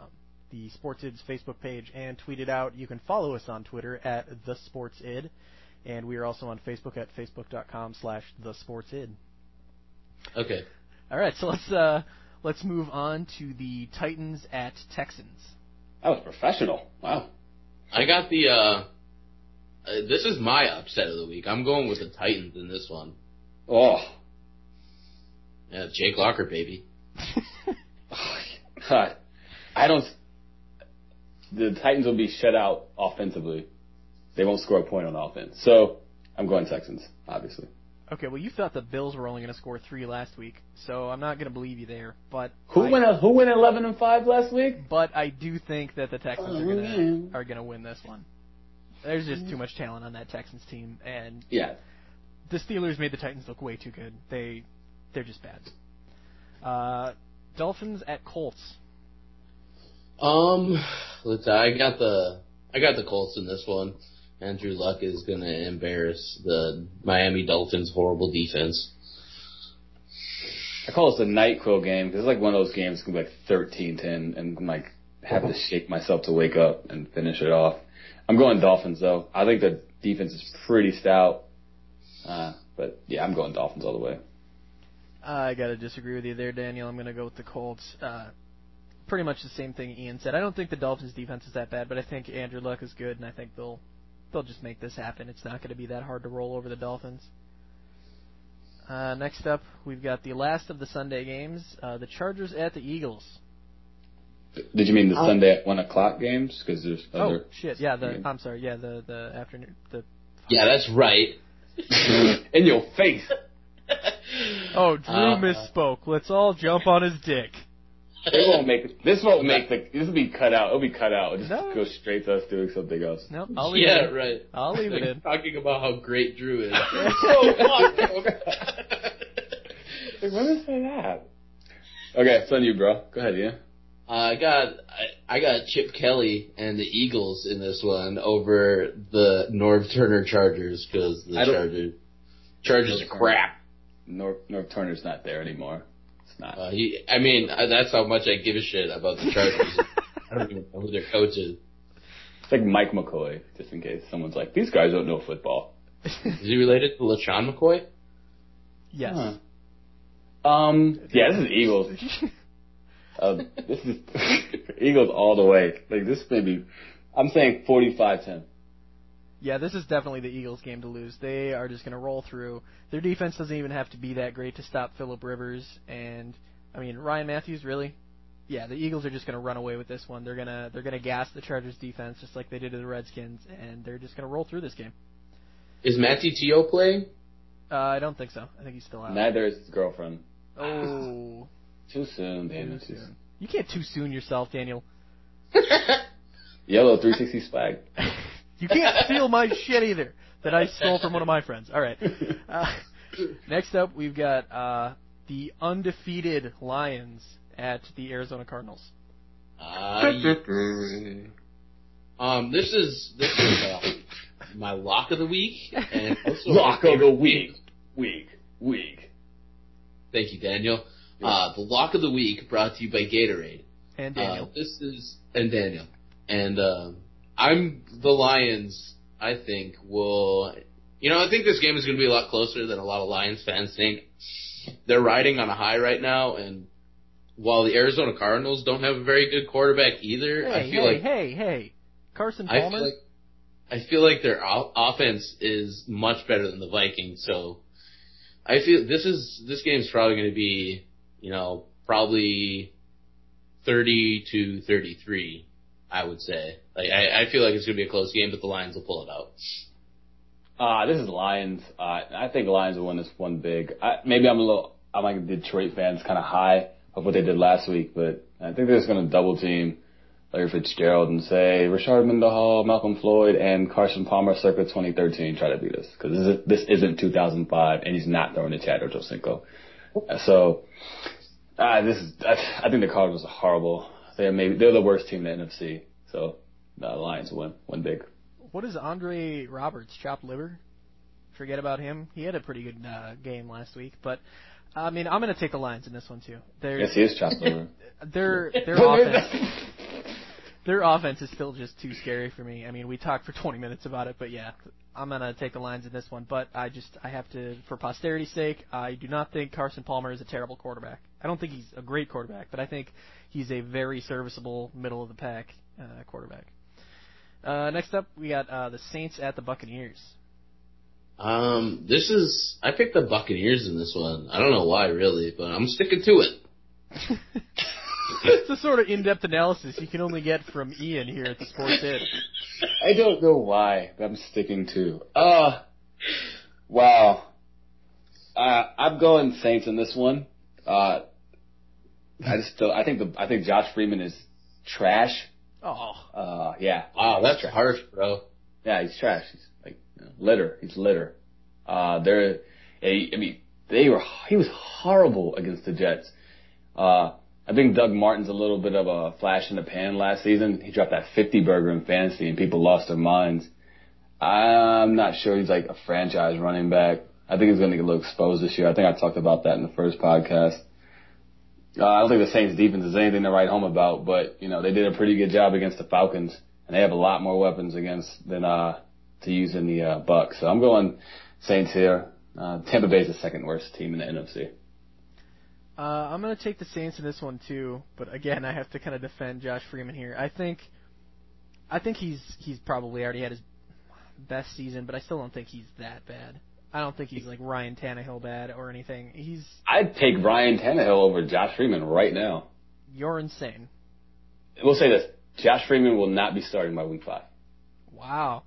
the SportsId's Facebook page and tweet it out. You can follow us on Twitter at the SportsId, and we are also on Facebook at facebook.com slash the SportsId. Okay. All right, so let's uh, let's move on to the Titans at Texans. That was professional. Wow. I got the. uh uh, This is my upset of the week. I'm going with the Titans in this one. Oh. Uh, yeah, Jake Locker, baby. God. I don't. The Titans will be shut out offensively. They won't score a point on offense. So I'm going Texans, obviously. Okay, well you thought the Bills were only going to score three last week, so I'm not going to believe you there. But Who I, went? Who went 11 and five last week? But I do think that the Texans Oh, are going to are going to win this one. There's just too much talent on that Texans team, and Yeah. the Steelers made the Titans look way too good. They they're just bad. Uh, Dolphins at Colts. Um, let's. I got the. I got the Colts in this one. Andrew Luck is gonna embarrass the Miami Dolphins' horrible defense. I call this a NyQuil game because it's like one of those games that can be like 13-10 and I'm like have to shake myself to wake up and finish it off. I'm going Dolphins though. I think the defense is pretty stout. Uh, but yeah, I'm going Dolphins all the way. I gotta disagree with you there, Daniel. I'm gonna go with the Colts. Uh, pretty much the same thing Ian said. I don't think the Dolphins' defense is that bad, but I think Andrew Luck is good, and I think they'll they'll just make this happen. It's not going to be that hard to roll over the Dolphins. Uh, next up, we've got the last of the Sunday games: uh, the Chargers at the Eagles. Did you mean the Sunday at one o'clock games? Because there's other. Oh shit! Yeah, the I'm sorry. Yeah, the the afternoon. The Yeah, that's right. In your face. oh, Drew Uh, misspoke. Let's all jump on his dick. It won't make this won't make the this will be cut out. It'll be cut out. It'll just No. go straight to us doing something else. No, I'll leave yeah, it. in. right. I'll leave it in. Talking about how great Drew is. Like, when did I say that? Okay, it's on you, bro. Go ahead, yeah. Uh, I got I, I got Chip Kelly and the Eagles in this one over the Norv Turner Chargers because the Chargers Chargers are crap. Norv Norv Turner's not there anymore. It's not. Uh, he, I mean, uh, that's how much I give a shit about the Chargers. I don't even know who their coach is. It's like Mike McCoy, just in case someone's like, these guys don't know football. Is he related to LeSean McCoy? yes. Huh. Um, yeah, this is Eagles. Uh, this is Eagles all the way. Like this may be, I'm saying 45-10. Yeah, this is definitely the Eagles' game to lose. They are just going to roll through. Their defense doesn't even have to be that great to stop Philip Rivers, and I mean Ryan Mathews. Really, yeah, the Eagles are just going to run away with this one. They're gonna they're gonna gas the Chargers' defense just like they did to the Redskins, and they're just going to roll through this game. Is Manti Te'o playing? Uh, I don't think so. I think he's still out. Neither is his girlfriend. oh, Too soon, Daniel. Too soon. soon. You can't too soon yourself, Daniel. Yellow 360 swag. you can't steal my shit either that I stole from one of my friends. All right. Uh, next up, we've got uh, the undefeated Lions at the Arizona Cardinals. Uh, um, this is this is uh, my lock of the week, and also Lock of the week. Week. Week. Thank you, Daniel. Uh, the lock of the week brought to you by Gatorade. And Daniel. Uh, this is and Daniel, and um, I'm the Lions. I think will, you know, I think this game is going to be a lot closer than a lot of Lions fans think. They're riding on a high right now, and while the Arizona Cardinals don't have a very good quarterback either, hey, I feel hey, like hey, hey. Carson I feel like I feel like their o- offense is much better than the Vikings. So I feel this is this game's probably going to be, you know, probably thirty to thirty-three. I would say. Like I, I feel like it's going to be a close game, but the Lions will pull it out. Uh, this is Lions. Uh, I think Lions will win this one big. I, maybe I'm a little, I'm like Detroit fans, kind of high of what they did last week, but I think they're just going to double team Larry Fitzgerald and say Rashard Mendenhall, Malcolm Floyd, and Carson Palmer circa 2013 try to beat us because this, is, this isn't 2005 and he's not throwing to Chad Ochocinco. So, uh, this is, I, I think the Cardinals are horrible. They're maybe, they're the worst team in the NFC. So, the Lions win, win big. What is Andre Roberts? Chopped liver? Forget about him. He had a pretty good uh, game last week, but I mean, I'm going to take the Lions in this one too. They're, Yes, he is chopped liver. their their offense their offense is still just too scary for me. I mean, we talked for 20 minutes about it, but yeah, I'm gonna take the Lions in this one. But I just I have to, for posterity's sake, I do not think Carson Palmer is a terrible quarterback. I don't think he's a great quarterback, but I think he's a very serviceable middle of the pack uh, quarterback. Uh, next up, we got uh, the Saints at the Buccaneers. Um, this is I picked the Buccaneers in this one. I don't know why really, but I'm sticking to it. it's the sort of in-depth analysis you can only get from Ian here at the Sports Ed. I don't know why, but I'm sticking to. Uh, wow. Uh, I'm going Saints in this one. Uh, I just don't, I think the I think Josh Freeman is trash. Oh, Uh, yeah. Wow, that's harsh, bro. Yeah, he's trash. He's like you know, litter. He's litter. Uh, they're, I I mean, they were, he was horrible against the Jets. Uh, I think Doug Martin's a little bit of a flash in the pan last season. He dropped that 50 burger in fantasy and people lost their minds. I'm not sure he's like a franchise running back. I think he's going to get a little exposed this year. I think I talked about that in the first podcast. Uh, I don't think the Saints defense is anything to write home about, but you know they did a pretty good job against the Falcons, and they have a lot more weapons against than uh, to use in the uh, Bucs. So I'm going Saints here. Uh, Tampa Bay is the second worst team in the NFC. Uh, I'm going to take the Saints in this one too, but again, I have to kind of defend Josh Freeman here. I think, I think he's he's probably already had his best season, but I still don't think he's that bad. I don't think he's like Ryan Tannehill bad or anything. He's I'd take Ryan Tannehill over Josh Freeman right now. you're insane. We'll say this: Josh Freeman will not be starting by week five. Wow.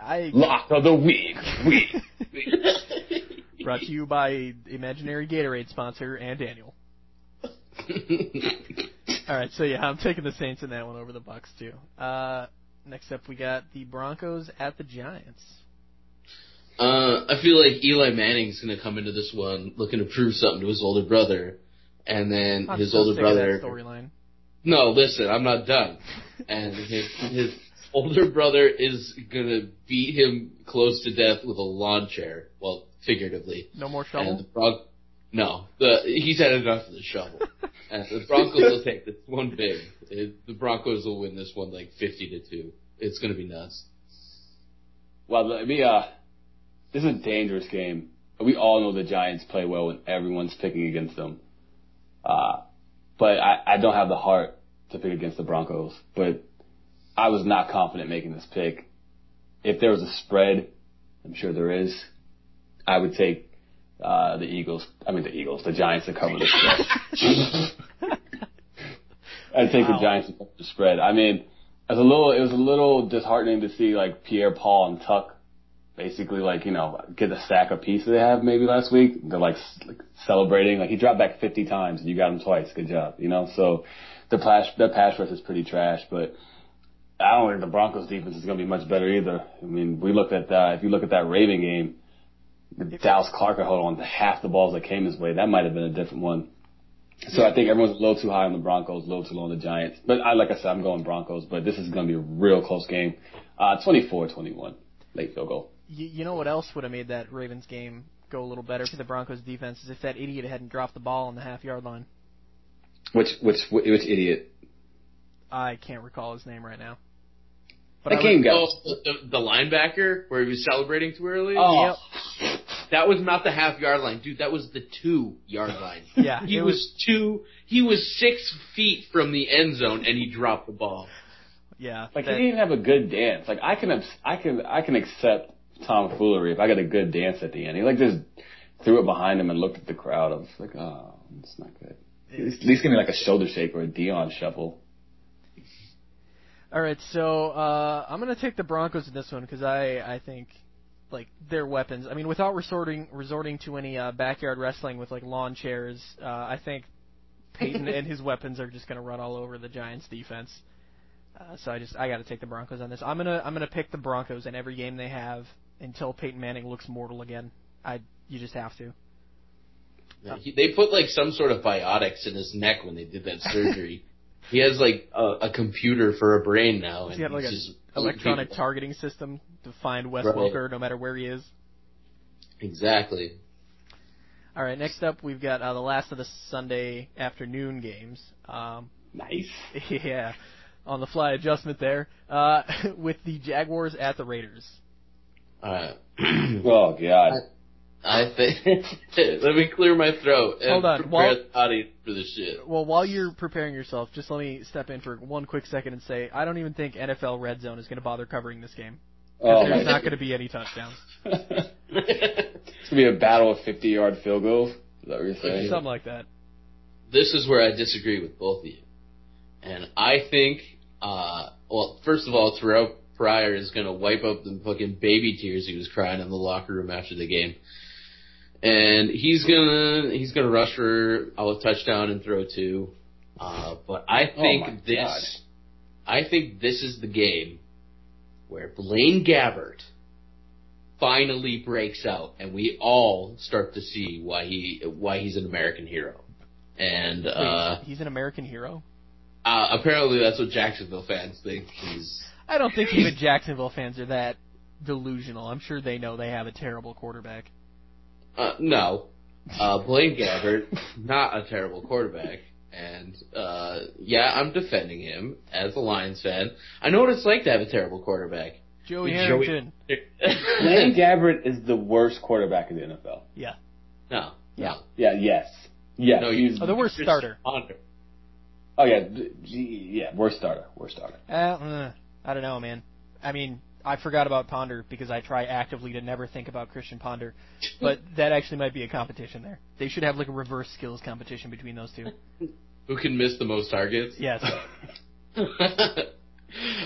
I Lock of the week. Week. brought to you by imaginary Gatorade sponsor and Daniel. All right, so yeah, I'm taking the Saints in that one over the Bucs too. Uh, next up, we got the Broncos at the Giants. Uh, I feel like Eli Manning's gonna come into this one looking to prove something to his older brother, and then I'm his older sick of that brother. storyline. No, listen, I'm not done. And his his older brother is gonna beat him close to death with a lawn chair. Well, figuratively. No more And the shovel. Bron- no, the he's had enough of the shovel. and the Broncos will take this one big. It, the Broncos will win this one like fifty to two. It's gonna be nuts. Well, let me, uh, this is a dangerous game. We all know the Giants play well when everyone's picking against them. Uh, but I, I don't have the heart to pick against the Broncos. But I was not confident making this pick. If there was a spread, I'm sure there is, I would take, uh, the Eagles, I mean the Eagles, the Giants to cover the spread. I'd take Wow. the Giants to cover the spread. I mean, it was a little, it was a little disheartening to see like Pierre Paul and Tuck basically like, you know, get the sack of pieces they have maybe last week. They're like, like celebrating, like he dropped back 50 times and you got him twice. Good job, you know? So the pass, the pass rush is pretty trash, but I don't think the Broncos defense is going to be much better either. I mean, we looked at, uh, if you look at that Raven game, Dallas Clark hold on to half the balls that came his way. That might have been a different one. So I think everyone's a little too high on the Broncos, a little too low on the Giants. But I, like I said, I'm going Broncos, but this is going to be a real close game. Uh, 24-21, late field goal. You, you know what else would have made that Ravens game go a little better for the Broncos defense is if that idiot hadn't dropped the ball on the half yard line. Which, which, which idiot? I can't recall his name right now. That I game would- got. Oh, the, the linebacker where he was celebrating too early. Oh, That was not the half yard line, dude. That was the two yard line. Yeah, he it was, two. He was six feet from the end zone, and he dropped the ball. yeah. like that- he didn't have a good dance. Like I can, abs- I can, I can accept tomfoolery if I got a good dance at the end. He like just threw it behind him and looked at the crowd. I was like, oh, it's not good. At least at least give me like a shoulder shake or a Deion shuffle. All right, so uh, I'm gonna take the Broncos in this one because I I think like their weapons. I mean, without resorting resorting to any uh, backyard wrestling with like lawn chairs, uh, I think Peyton and his weapons are just gonna run all over the Giants defense. Uh, so I just I got to take the Broncos on this. I'm gonna I'm gonna pick the Broncos in every game they have until Peyton Manning looks mortal again. I you just have to. He, they put like some sort of biotics in his neck when they did that surgery. He has like a, a computer for a brain now, and He's like he's an just electronic targeting system to find Wes Right. Welker no matter where he is. Exactly. All right, next up we've got uh, the last of the Sunday afternoon games. Um, Nice. yeah, on the fly adjustment there uh, with the Jaguars at the Raiders. Uh, Oh God. I think. let me clear my throat. and Hold on, Prepare while- the audience for the shit. Well, while you're preparing yourself, just let me step in for one quick second and say I don't even think NFL Red Zone is going to bother covering this game. Oh, there's not going to be any touchdowns. it's gonna be a battle of 50 yard field goals. Is that what you're saying? Something like that. this is where I disagree with both of you. And I think, uh, well, first of all, Terrelle Pryor is going to wipe up the fucking baby tears he was crying in the locker room after the game. And he's gonna he's gonna rush for a touchdown and throw two. Uh, but I Oh think my this God. I think this is the game where Blaine Gabbert finally breaks out and we all start to see why he why he's an American hero. And Wait, uh, he's an American hero. uh, apparently that's what Jacksonville fans think. He's I don't think even Jacksonville fans are that delusional. I'm sure they know they have a terrible quarterback. Uh, no, Uh, Blaine Gabbert, not a terrible quarterback. And uh, yeah, I'm defending him as a Lions fan. I know what it's like to have a terrible quarterback. Joey Joey- Harrington. Blaine Gabbert is the worst quarterback in the NFL. Yeah. no, no, Yeah, yes. Yes. no. he's, Oh, the worst starter. Ponder. oh yeah, yeah, worst starter. Worst starter. Uh, uh, I don't know, man. I mean, I forgot about Ponder because I try actively to never think about Christian Ponder, but that actually might be a competition there. They should have like a reverse skills competition between those two. Who can miss the most targets? Yes.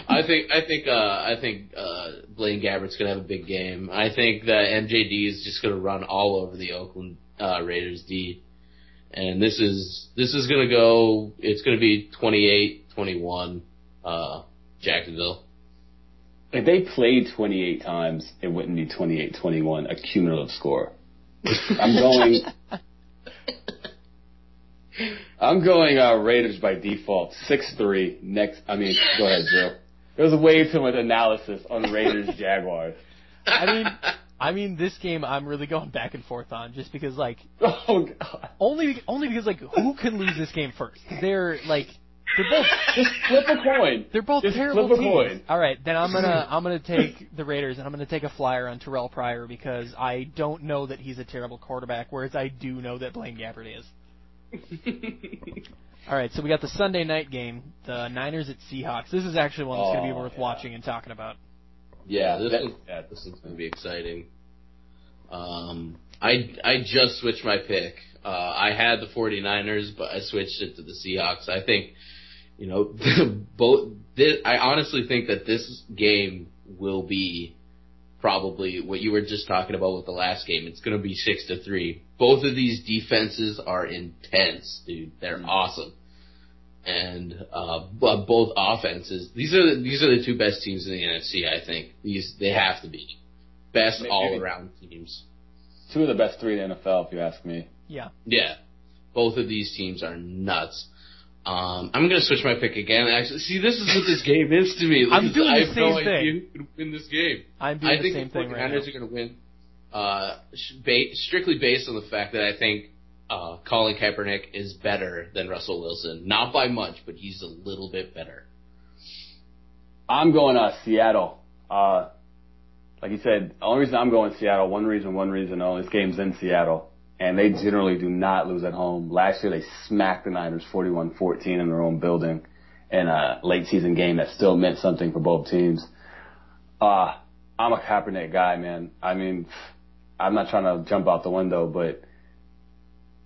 I think I think uh, I think uh, Blaine Gabbert's gonna have a big game. I think that MJD is just gonna run all over the Oakland uh, Raiders D, and this is this is gonna go. It's gonna be 28-21 uh, Jacksonville. If they played 28 times, it wouldn't be 28-21, a cumulative score. I'm going. I'm going uh, Raiders by default, six three. Next, I mean, go ahead, Joe. There was way too much analysis on Raiders Jaguars. I mean, I mean, this game I'm really going back and forth on just because like Oh God! only only because like who can lose this game first? They're like they're both Just flip a coin. They're both Just terrible flip a teams. coin. All right, then I'm gonna I'm gonna take the Raiders and I'm gonna take a flyer on Terrelle Pryor because I don't know that he's a terrible quarterback, whereas I do know that Blaine Gabbert is. All right, so we got the Sunday night game, the Niners at Seahawks. This is actually one that's gonna be Oh, worth yeah. watching and talking about. Yeah, this That- is yeah, this is gonna be exciting. Um, I I just switched my pick. Uh, I had the 49ers, but I switched it to the Seahawks. I think, you know, both. This, I honestly think that this game will be probably what you were just talking about with the last game. It's going to be six to three. Both of these defenses are intense, dude. They're awesome, and uh, but both offenses. These are the, these are the two best teams in the NFC. I think these they have to be best Maybe- all around teams. Two of the best three in the NFL, if you ask me. Yeah. Yeah, both of these teams are nuts. Um, I'm gonna switch my pick again. Actually, see, this is what this game is to me. I'm Because doing I the have same no thing. idea who could win this game. I'm doing I the think same the thing right 49ers now. are going to win, uh, ba- strictly based on the fact that I think uh, Colin Kaepernick is better than Russell Wilson. Not by much, but he's a little bit better. I'm going uh, Seattle. Uh, like you said, the only reason I'm going Seattle, one reason, one reason only. This game's in Seattle, and they generally do not lose at home. Last year they smacked the Niners 41-14 in their own building in a late season game that still meant something for both teams. Uh, I'm a Kaepernick guy, man. I mean, I'm not trying to jump out the window, but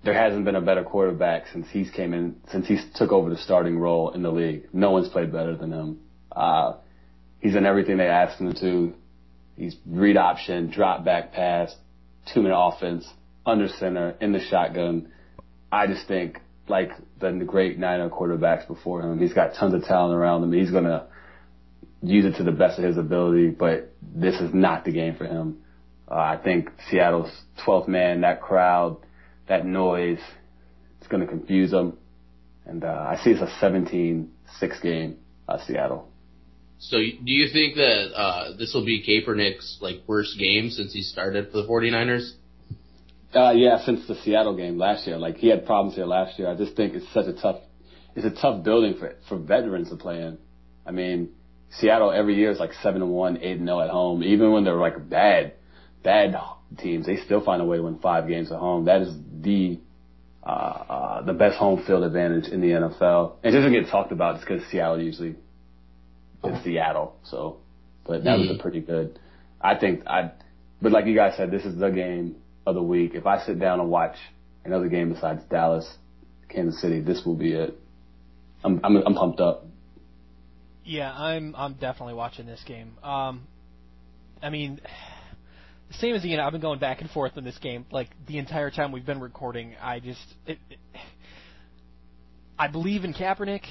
there hasn't been a better quarterback since he's came in, since he took over the starting role in the league. No one's played better than him. Uh, he's done everything they asked him to. He's read option, drop back pass, two minute offense, under center, in the shotgun. I just think, like the great Niner quarterbacks before him, he's got tons of talent around him. He's to use it to the best of his ability, but this is not the game for him. Uh, I think Seattle's 12th man, that crowd, that noise, it's going to confuse them. And uh, I see it's a 17-6 game, uh, Seattle. So, do you think that uh, this will be Kaepernick's like worst game since he started for the 49ers? Uh, yeah, since the Seattle game last year, like he had problems here last year. I just think it's such a tough, it's a tough building for for veterans to play in. I mean, Seattle every year is like seven and one, eight and zero at home. Even when they're like bad, bad teams, they still find a way to win five games at home. That is the uh, uh, the best home field advantage in the NFL. It doesn't get talked about just because Seattle usually is Seattle. So, but that was a pretty good. I think I, but like you guys said, this is the game of the week. If I sit down and watch another game besides Dallas, Kansas City, this will be it. I'm I'm, I'm pumped up. Yeah, I'm I'm definitely watching this game. Um, I mean, the same as you know, I've been going back and forth on this game like the entire time we've been recording. I just it, it, I believe in Kaepernick,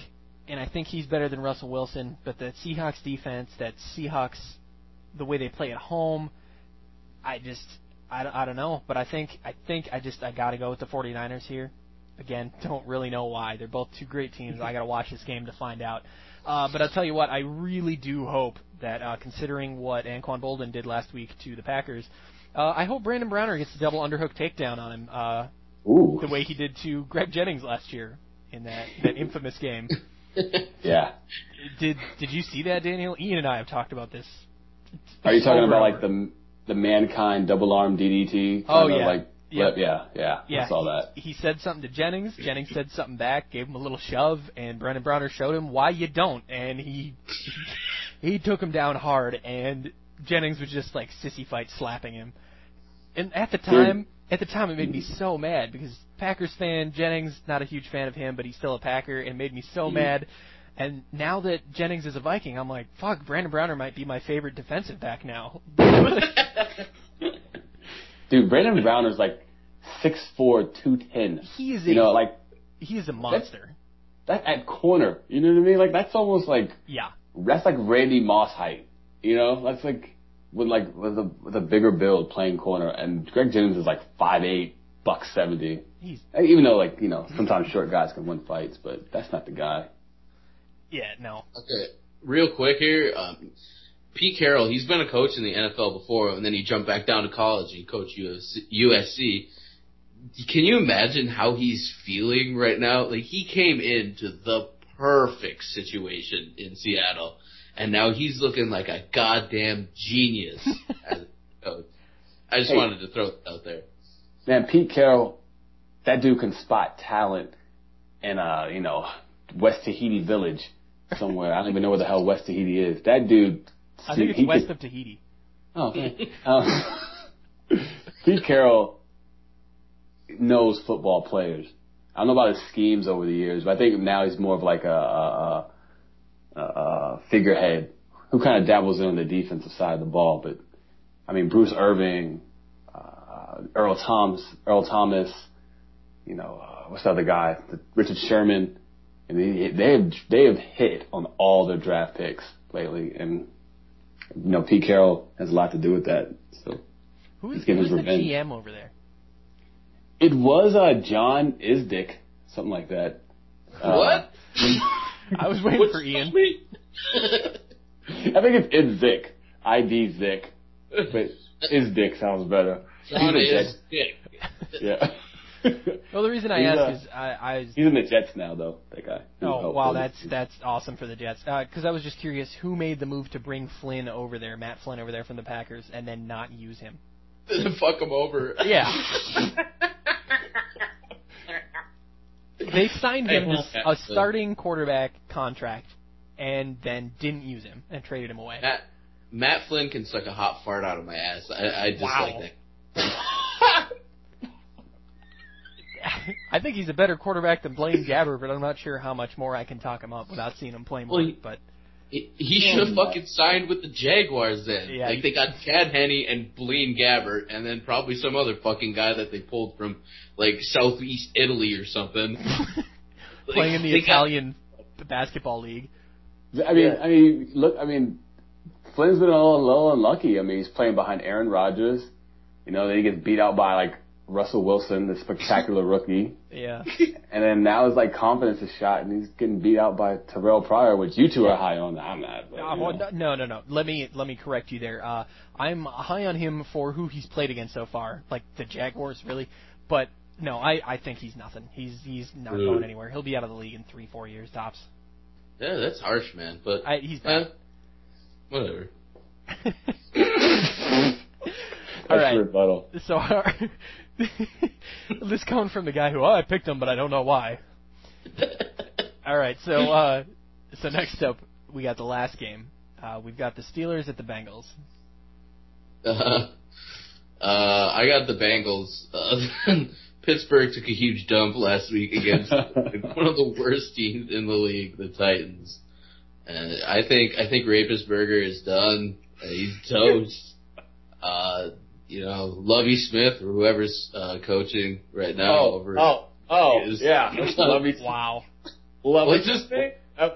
and I think he's better than Russell Wilson. But the Seahawks defense, that Seahawks, the way they play at home, I just I, don't- I don't know. But I think I think I just I got to go with the 49ers here. Again, don't really know why. They're both two great teams. I got to watch this game to find out. Uh, but I'll tell you what, I really do hope that, uh, considering what Anquan Boldin did last week to the Packers, uh, I hope Brandon Browner gets a double underhook takedown on him. Uh, Ooh. the way he did to Greg Jennings last year in that that infamous game. Yeah. Did did you see that, Daniel? Ian and I have talked about this. Are you talking about like the the mankind double arm DDT? Oh, yeah. Like, Yeah. yeah, yeah. Yeah, I saw that. He, he said something to Jennings. Jennings said something back, gave him a little shove, and Brandon Browner showed him why you don't, and he he took him down hard, and Jennings was just like sissy fight slapping him. And at the time, at the time, it made me so mad because Packers fan Jennings, not a huge fan of him, but he's still a Packer, and made me so mm. mad. And now that Jennings is a Viking, I'm like, fuck, Brandon Browner might be my favorite defensive back now. Dude, Brandon Browner's like 6'4", 210. he is a You know, like he is a monster. that at corner. You know what I mean? Like that's almost like Yeah. that's like Randy Moss height. You know, that's like with like with a with a bigger build playing corner, and Greg Jennings is like five eight, buck seventy. He's Even though like you know sometimes short guys can win fights, but that's not the guy. Yeah, no. Okay, real quick here. Um, Pete Carroll, he's been a coach in the NFL before, and then he jumped back down to college and coached USC. USC. Can you imagine how he's feeling right now? Like he came into the perfect situation in Seattle, and now he's looking like a goddamn genius as a coach. I just Hey. wanted to throw it out there. Man, Pete Carroll, that dude can spot talent in uh you know West Tahiti Village somewhere. I don't even know where the hell West Tahiti is. That dude. I think it's he west could- of Tahiti. Oh, okay. um, Pete Carroll knows football players. I don't know about his schemes over the years, but I think now he's more of like a, a, a, a figurehead who kind of dabbles in on the defensive side of the ball. But I mean, Bruce Irvin, uh, Earl Thomas, Earl Thomas, you know, uh, what's the other guy? The, Richard Sherman. And they, they have they have hit on all their draft picks lately, and you know Pete Carroll has a lot to do with that. So Who is He's getting who's his the revenge. GM over there? it was uh, John Isdick, something like that. Uh, what? I was waiting What's for Ian. I think it's Idzik, I D Zick, but Isdick sounds better. John he's, in the is Jets. dick. yeah. Well, the reason I He's, ask uh, is I, I was. He's in the Jets now, though. That guy. Oh Oh, wow, that's that's awesome for the Jets. Because I was just curious, who made the move to bring Flynn over there, Matt Flynn over there from the Packers, and then not use him? Fuck him over. Yeah. They signed him to s- a starting quarterback contract, and then didn't use him and traded him away. Matt Matt Flynn can suck a hot fart out of my ass. I, I just Wow. like that. I think he's a better quarterback than Blaine Gabbert, but I'm not sure how much more I can talk him up without seeing him play more. Well, he- but He, he should have fucking signed with the Jaguars then. Yeah, like he- they got Chad Henne and Blaine Gabbert, and then probably some other fucking guy that they pulled from like southeast Italy or something. Like, playing in the they got- Italian basketball league. I mean, I mean, look, I mean, Flynn's been a little, a little unlucky. I mean, he's playing behind Aaron Rodgers. You know, then he gets beat out by like Russell Wilson, the spectacular rookie. Yeah. And then now his like confidence is shot, and he's getting beat out by Terrelle Pryor, which you two are high on. I'm not. But, Uh, well, no, no, no. Let me let me correct you there. Uh, I'm high on him for who he's played against so far, like the Jaguars, really. But no, I, I think he's nothing. He's he's not Really? going anywhere. He'll be out of the league in three four years tops. Yeah, that's harsh, man. But I, he's uh, bad. whatever. All That's right. your rebuttal. So our, this coming from the guy who oh, I picked him, but I don't know why. All right, so uh, so next up we got the last game. Uh, we've got the Steelers at the Bengals. Uh, uh, I got the Bengals. Uh, Pittsburgh took a huge dump last week against one of the worst teams in the league, the Titans. And I think I think Rapisberger is done. Uh, he's toast. Uh, you know, Lovie Smith or whoever's uh, coaching right now Oh, over. oh, oh, is- yeah. Love you. Wow. Love Well, it. just- Uh,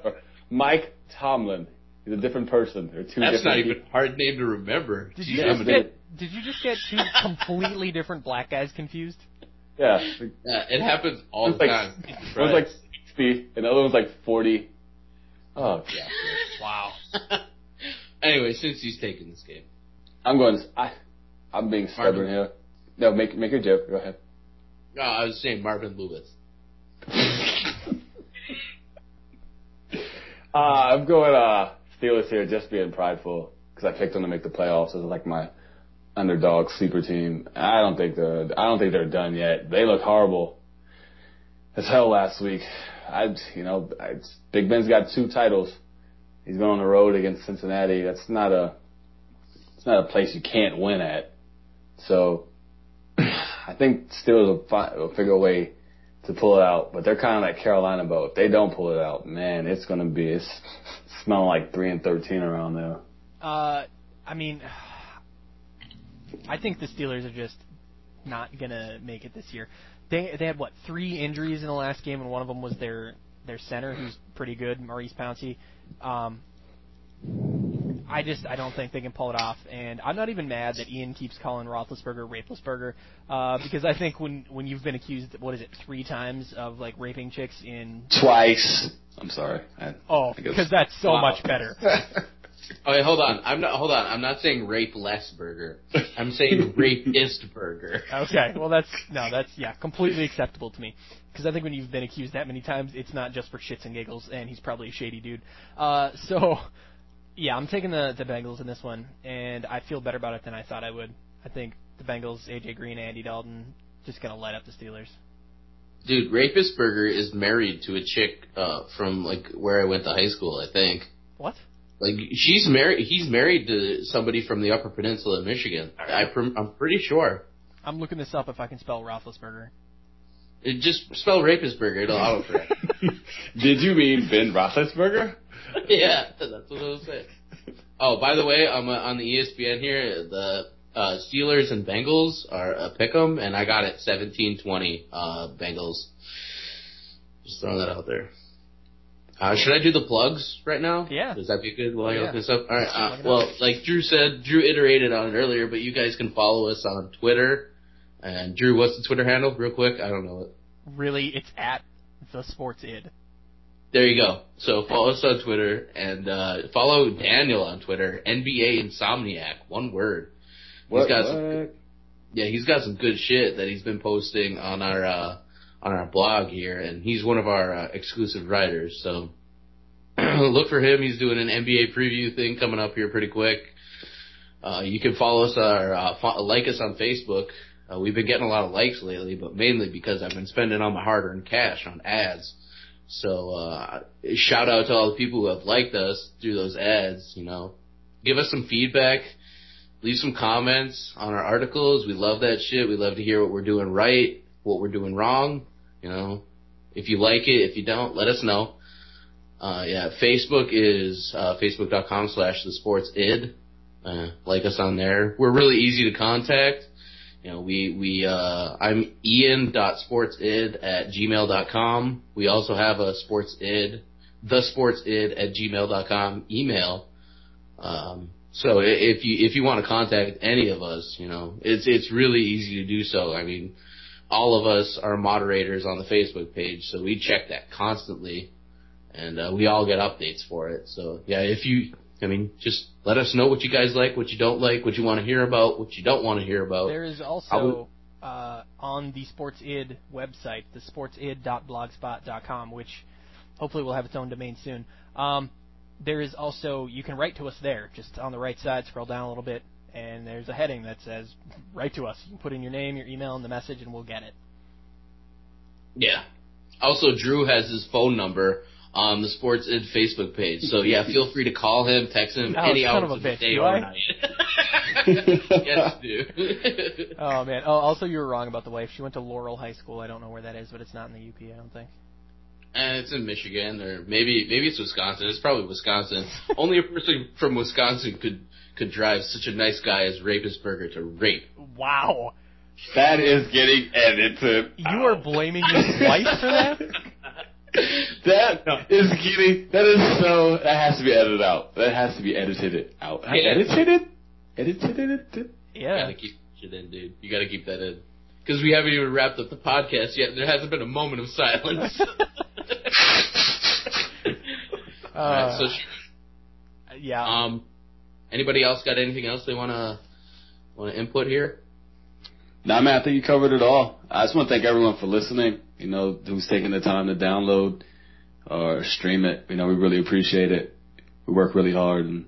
Mike Tomlin. He's a different person. They're two That's different not even people. a hard name to remember. Did you Yeah, just get did you just get two completely different black guys confused? Yeah. Yeah, it happens all It's the like- time. One was like 60, and the other one's like 40. Oh, yeah. Wow. anyway, since he's taking this game, I'm going, I, I'm being stubborn here. No, make, make your joke. Go ahead. No, I was saying Marvin Lewis. uh, I'm going uh, Steelers here, just being prideful because I picked them to make the playoffs as like my underdog sleeper team. I don't think they're I don't think they're done yet. They look horrible as hell last week. I you know I, Big Ben's got two titles. He's going on the road against Cincinnati. That's not a it's not a place you can't win at. So I think Steelers will, find, will figure a way to pull it out, but they're kind of like Carolina boat. If they don't pull it out, man, it's gonna be it's smelling like three and thirteen around there. Uh, I mean, I think the Steelers are just not gonna make it this year. They they had what three injuries in the last game, and one of them was their their center, who's pretty good, Maurice Pouncey. Um, I just I don't think they can pull it off, and I'm not even mad that Ian keeps calling Roethlisberger Rapelessberger, uh, because I think when when you've been accused, what is it, three times of like raping chicks in twice. I'm sorry. I, oh, because that's so wow. much better. Okay, hold on. I'm not. Hold on. I'm not saying rape less burger. I'm saying rapist burger. Okay. Well, that's no. That's yeah, completely acceptable to me. Because I think when you've been accused that many times, it's not just for shits and giggles, and he's probably a shady dude. Uh, so, yeah, I'm taking the the Bengals in this one, and I feel better about it than I thought I would. I think the Bengals, AJ Green, Andy Dalton, just gonna light up the Steelers. Dude, Rapist Burger is married to a chick uh, from like where I went to high school. I think. What? Like she's married. He's married to somebody from the Upper Peninsula of Michigan. I, I'm pretty sure. I'm looking this up if I can spell Roethlisberger. It just spell Rapistburger. It'll autocorrect. Did you mean Ben Roethlisberger? yeah, that's what I was saying. Oh, by the way, I'm uh, on the ESPN here. The uh, Steelers and Bengals are a pick'em, and I got it 17-20 uh, Bengals. Just throwing that out there. Uh, should I do the plugs right now? Yeah. Does that be good while I look this up? All right. Uh, well, like Drew said, Drew iterated on it earlier, but you guys can follow us on Twitter. And Drew, what's the Twitter handle, real quick? I don't know it. Really, it's at the Sports Id. There you go. So follow us on Twitter and uh, follow Daniel on Twitter. NBA Insomniac, one word. What, he's got what? some. Yeah, he's got some good shit that he's been posting on our. Uh, on our blog here, and he's one of our uh, exclusive writers. So look for him. He's doing an NBA preview thing coming up here pretty quick. Uh, you can follow us or uh, fo- like us on Facebook. Uh, we've been getting a lot of likes lately, but mainly because I've been spending all my hard-earned cash on ads. So uh, shout out to all the people who have liked us through those ads. You know, give us some feedback, leave some comments on our articles. We love that shit. We love to hear what we're doing right what we're doing wrong. You know, if you like it, if you don't, let us know. Uh, yeah, Facebook is uh, facebook.com slash the sports id. Uh, like us on there. We're really easy to contact. You know, we, we, uh, I'm ian.sportsid at gmail.com. We also have a sportsid, the sports id at gmail.com email. Um, so if you, if you want to contact any of us, you know, it's, it's really easy to do so. I mean, all of us are moderators on the Facebook page, so we check that constantly, and uh, we all get updates for it. So yeah, if you, I mean, just let us know what you guys like, what you don't like, what you want to hear about, what you don't want to hear about. There is also uh, on the Sports Id website, the sportsid.blogspot.com, which hopefully will have its own domain soon. Um, there is also you can write to us there, just on the right side. Scroll down a little bit and there's a heading that says "Write to us." You can put in your name, your email, and the message, and we'll get it. Yeah. Also, Drew has his phone number on the Sports Id Facebook page, so yeah, feel free to call him, text him oh, any hours of, of the day or night. yes, dude. oh man. Oh, also, you were wrong about the wife. She went to Laurel High School. I don't know where that is, but it's not in the UP. I don't think. And it's in Michigan, or maybe maybe it's Wisconsin. It's probably Wisconsin. Only a person from Wisconsin could could drive such a nice guy as Rapist Burger to rape. Wow. That is getting edited. You are blaming your wife for that? That no. is getting. That is so. That has to be edited out. That has to be edited out. Yeah. Edited it. Edited it. Yeah. You gotta keep shit in, dude. You gotta keep that in. Because we haven't even wrapped up the podcast yet. There hasn't been a moment of silence. uh, right, so she, yeah. Um, Anybody else got anything else they want to want to input here? Nah, man, I think you covered it all. I just want to thank everyone for listening. You know, who's taking the time to download or stream it. You know, we really appreciate it. We work really hard, and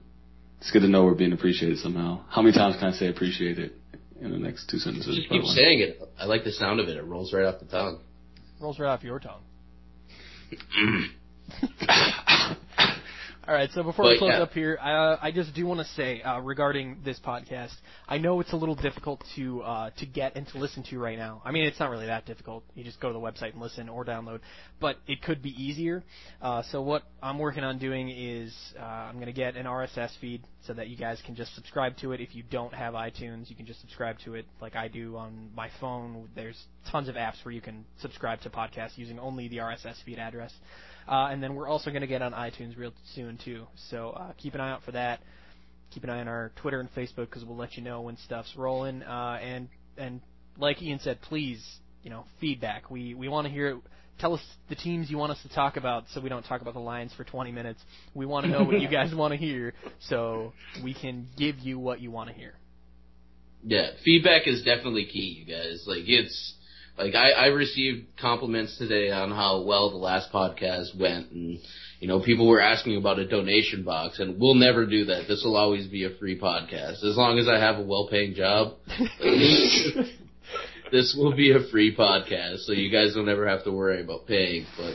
it's good to know we're being appreciated somehow. How many times can I say appreciate it in the next two sentences? Just keep saying it. I like the sound of it. It rolls right off the tongue. Rolls right off your tongue. All right, so before But, we close yeah. up here, uh, I just do want to say uh, regarding this podcast, I know it's a little difficult to uh, to get and to listen to right now. I mean, it's not really that difficult. You just go to the website and listen or download, but it could be easier. Uh, so what I'm working on doing is uh, I'm going to get an RSS feed so that you guys can just subscribe to it. If you don't have iTunes, you can just subscribe to it like I do on my phone. There's tons of apps where you can subscribe to podcasts using only the RSS feed address. Uh, and then we're also going to get on iTunes real soon too. So uh, keep an eye out for that. Keep an eye on our Twitter and Facebook because we'll let you know when stuff's rolling. Uh, and and like Ian said, please, you know, feedback. We we want to hear it. Tell us the teams you want us to talk about, so we don't talk about the Lions for 20 minutes. We want to know what you guys want to hear, so we can give you what you want to hear. Yeah, feedback is definitely key, you guys. Like it's like I, I received compliments today on how well the last podcast went, and you know people were asking about a donation box, and we'll never do that. This will always be a free podcast as long as I have a well-paying job. this will be a free podcast, so you guys don't ever have to worry about paying. But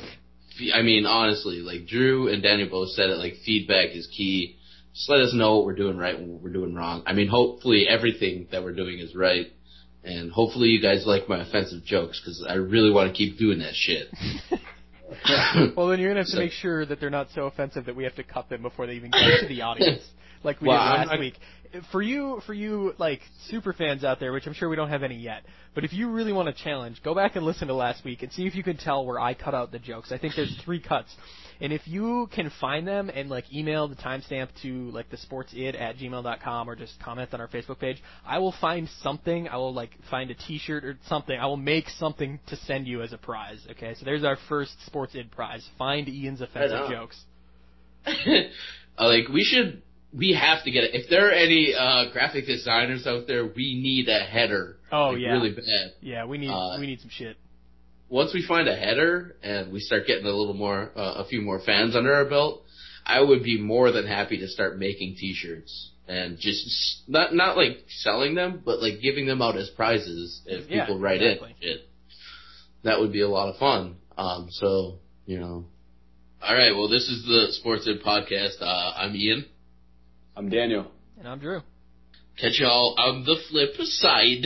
I mean, honestly, like Drew and Daniel both said it. Like feedback is key. Just let us know what we're doing right and what we're doing wrong. I mean, hopefully everything that we're doing is right, and hopefully you guys like my offensive jokes because I really want to keep doing that shit. Well, then you're gonna have to So- make sure that they're not so offensive that we have to cut them before they even get to the audience, like we Well, did I'm last week. For you, for you, like super fans out there, which I'm sure we don't have any yet, but if you really want to challenge, go back and listen to last week and see if you can tell where I cut out the jokes. I think there's three cuts, and if you can find them and like email the timestamp to like the sportsid at gmail.com or just comment on our Facebook page, I will find something. I will like find a T-shirt or something. I will make something to send you as a prize. Okay, so there's our first sportsid prize. Find Ian's offensive jokes. Uh, like we should, we have to get it. If there are any uh, graphic designers out there, we need a header. Oh, like, yeah. really bad. Yeah, we need Uh, we need some shit. Once we find a header and we start getting a little more, uh, a few more fans under our belt, I would be more than happy to start making T-shirts and just not not like selling them, but like giving them out as prizes if Yeah, people write exactly. in. Shit, that would be a lot of fun. Um, so you know, all right. Well, this is the Sports Id podcast. Uh, I'm Ian. I'm Daniel. And I'm Drew. Catch y'all on the flip side.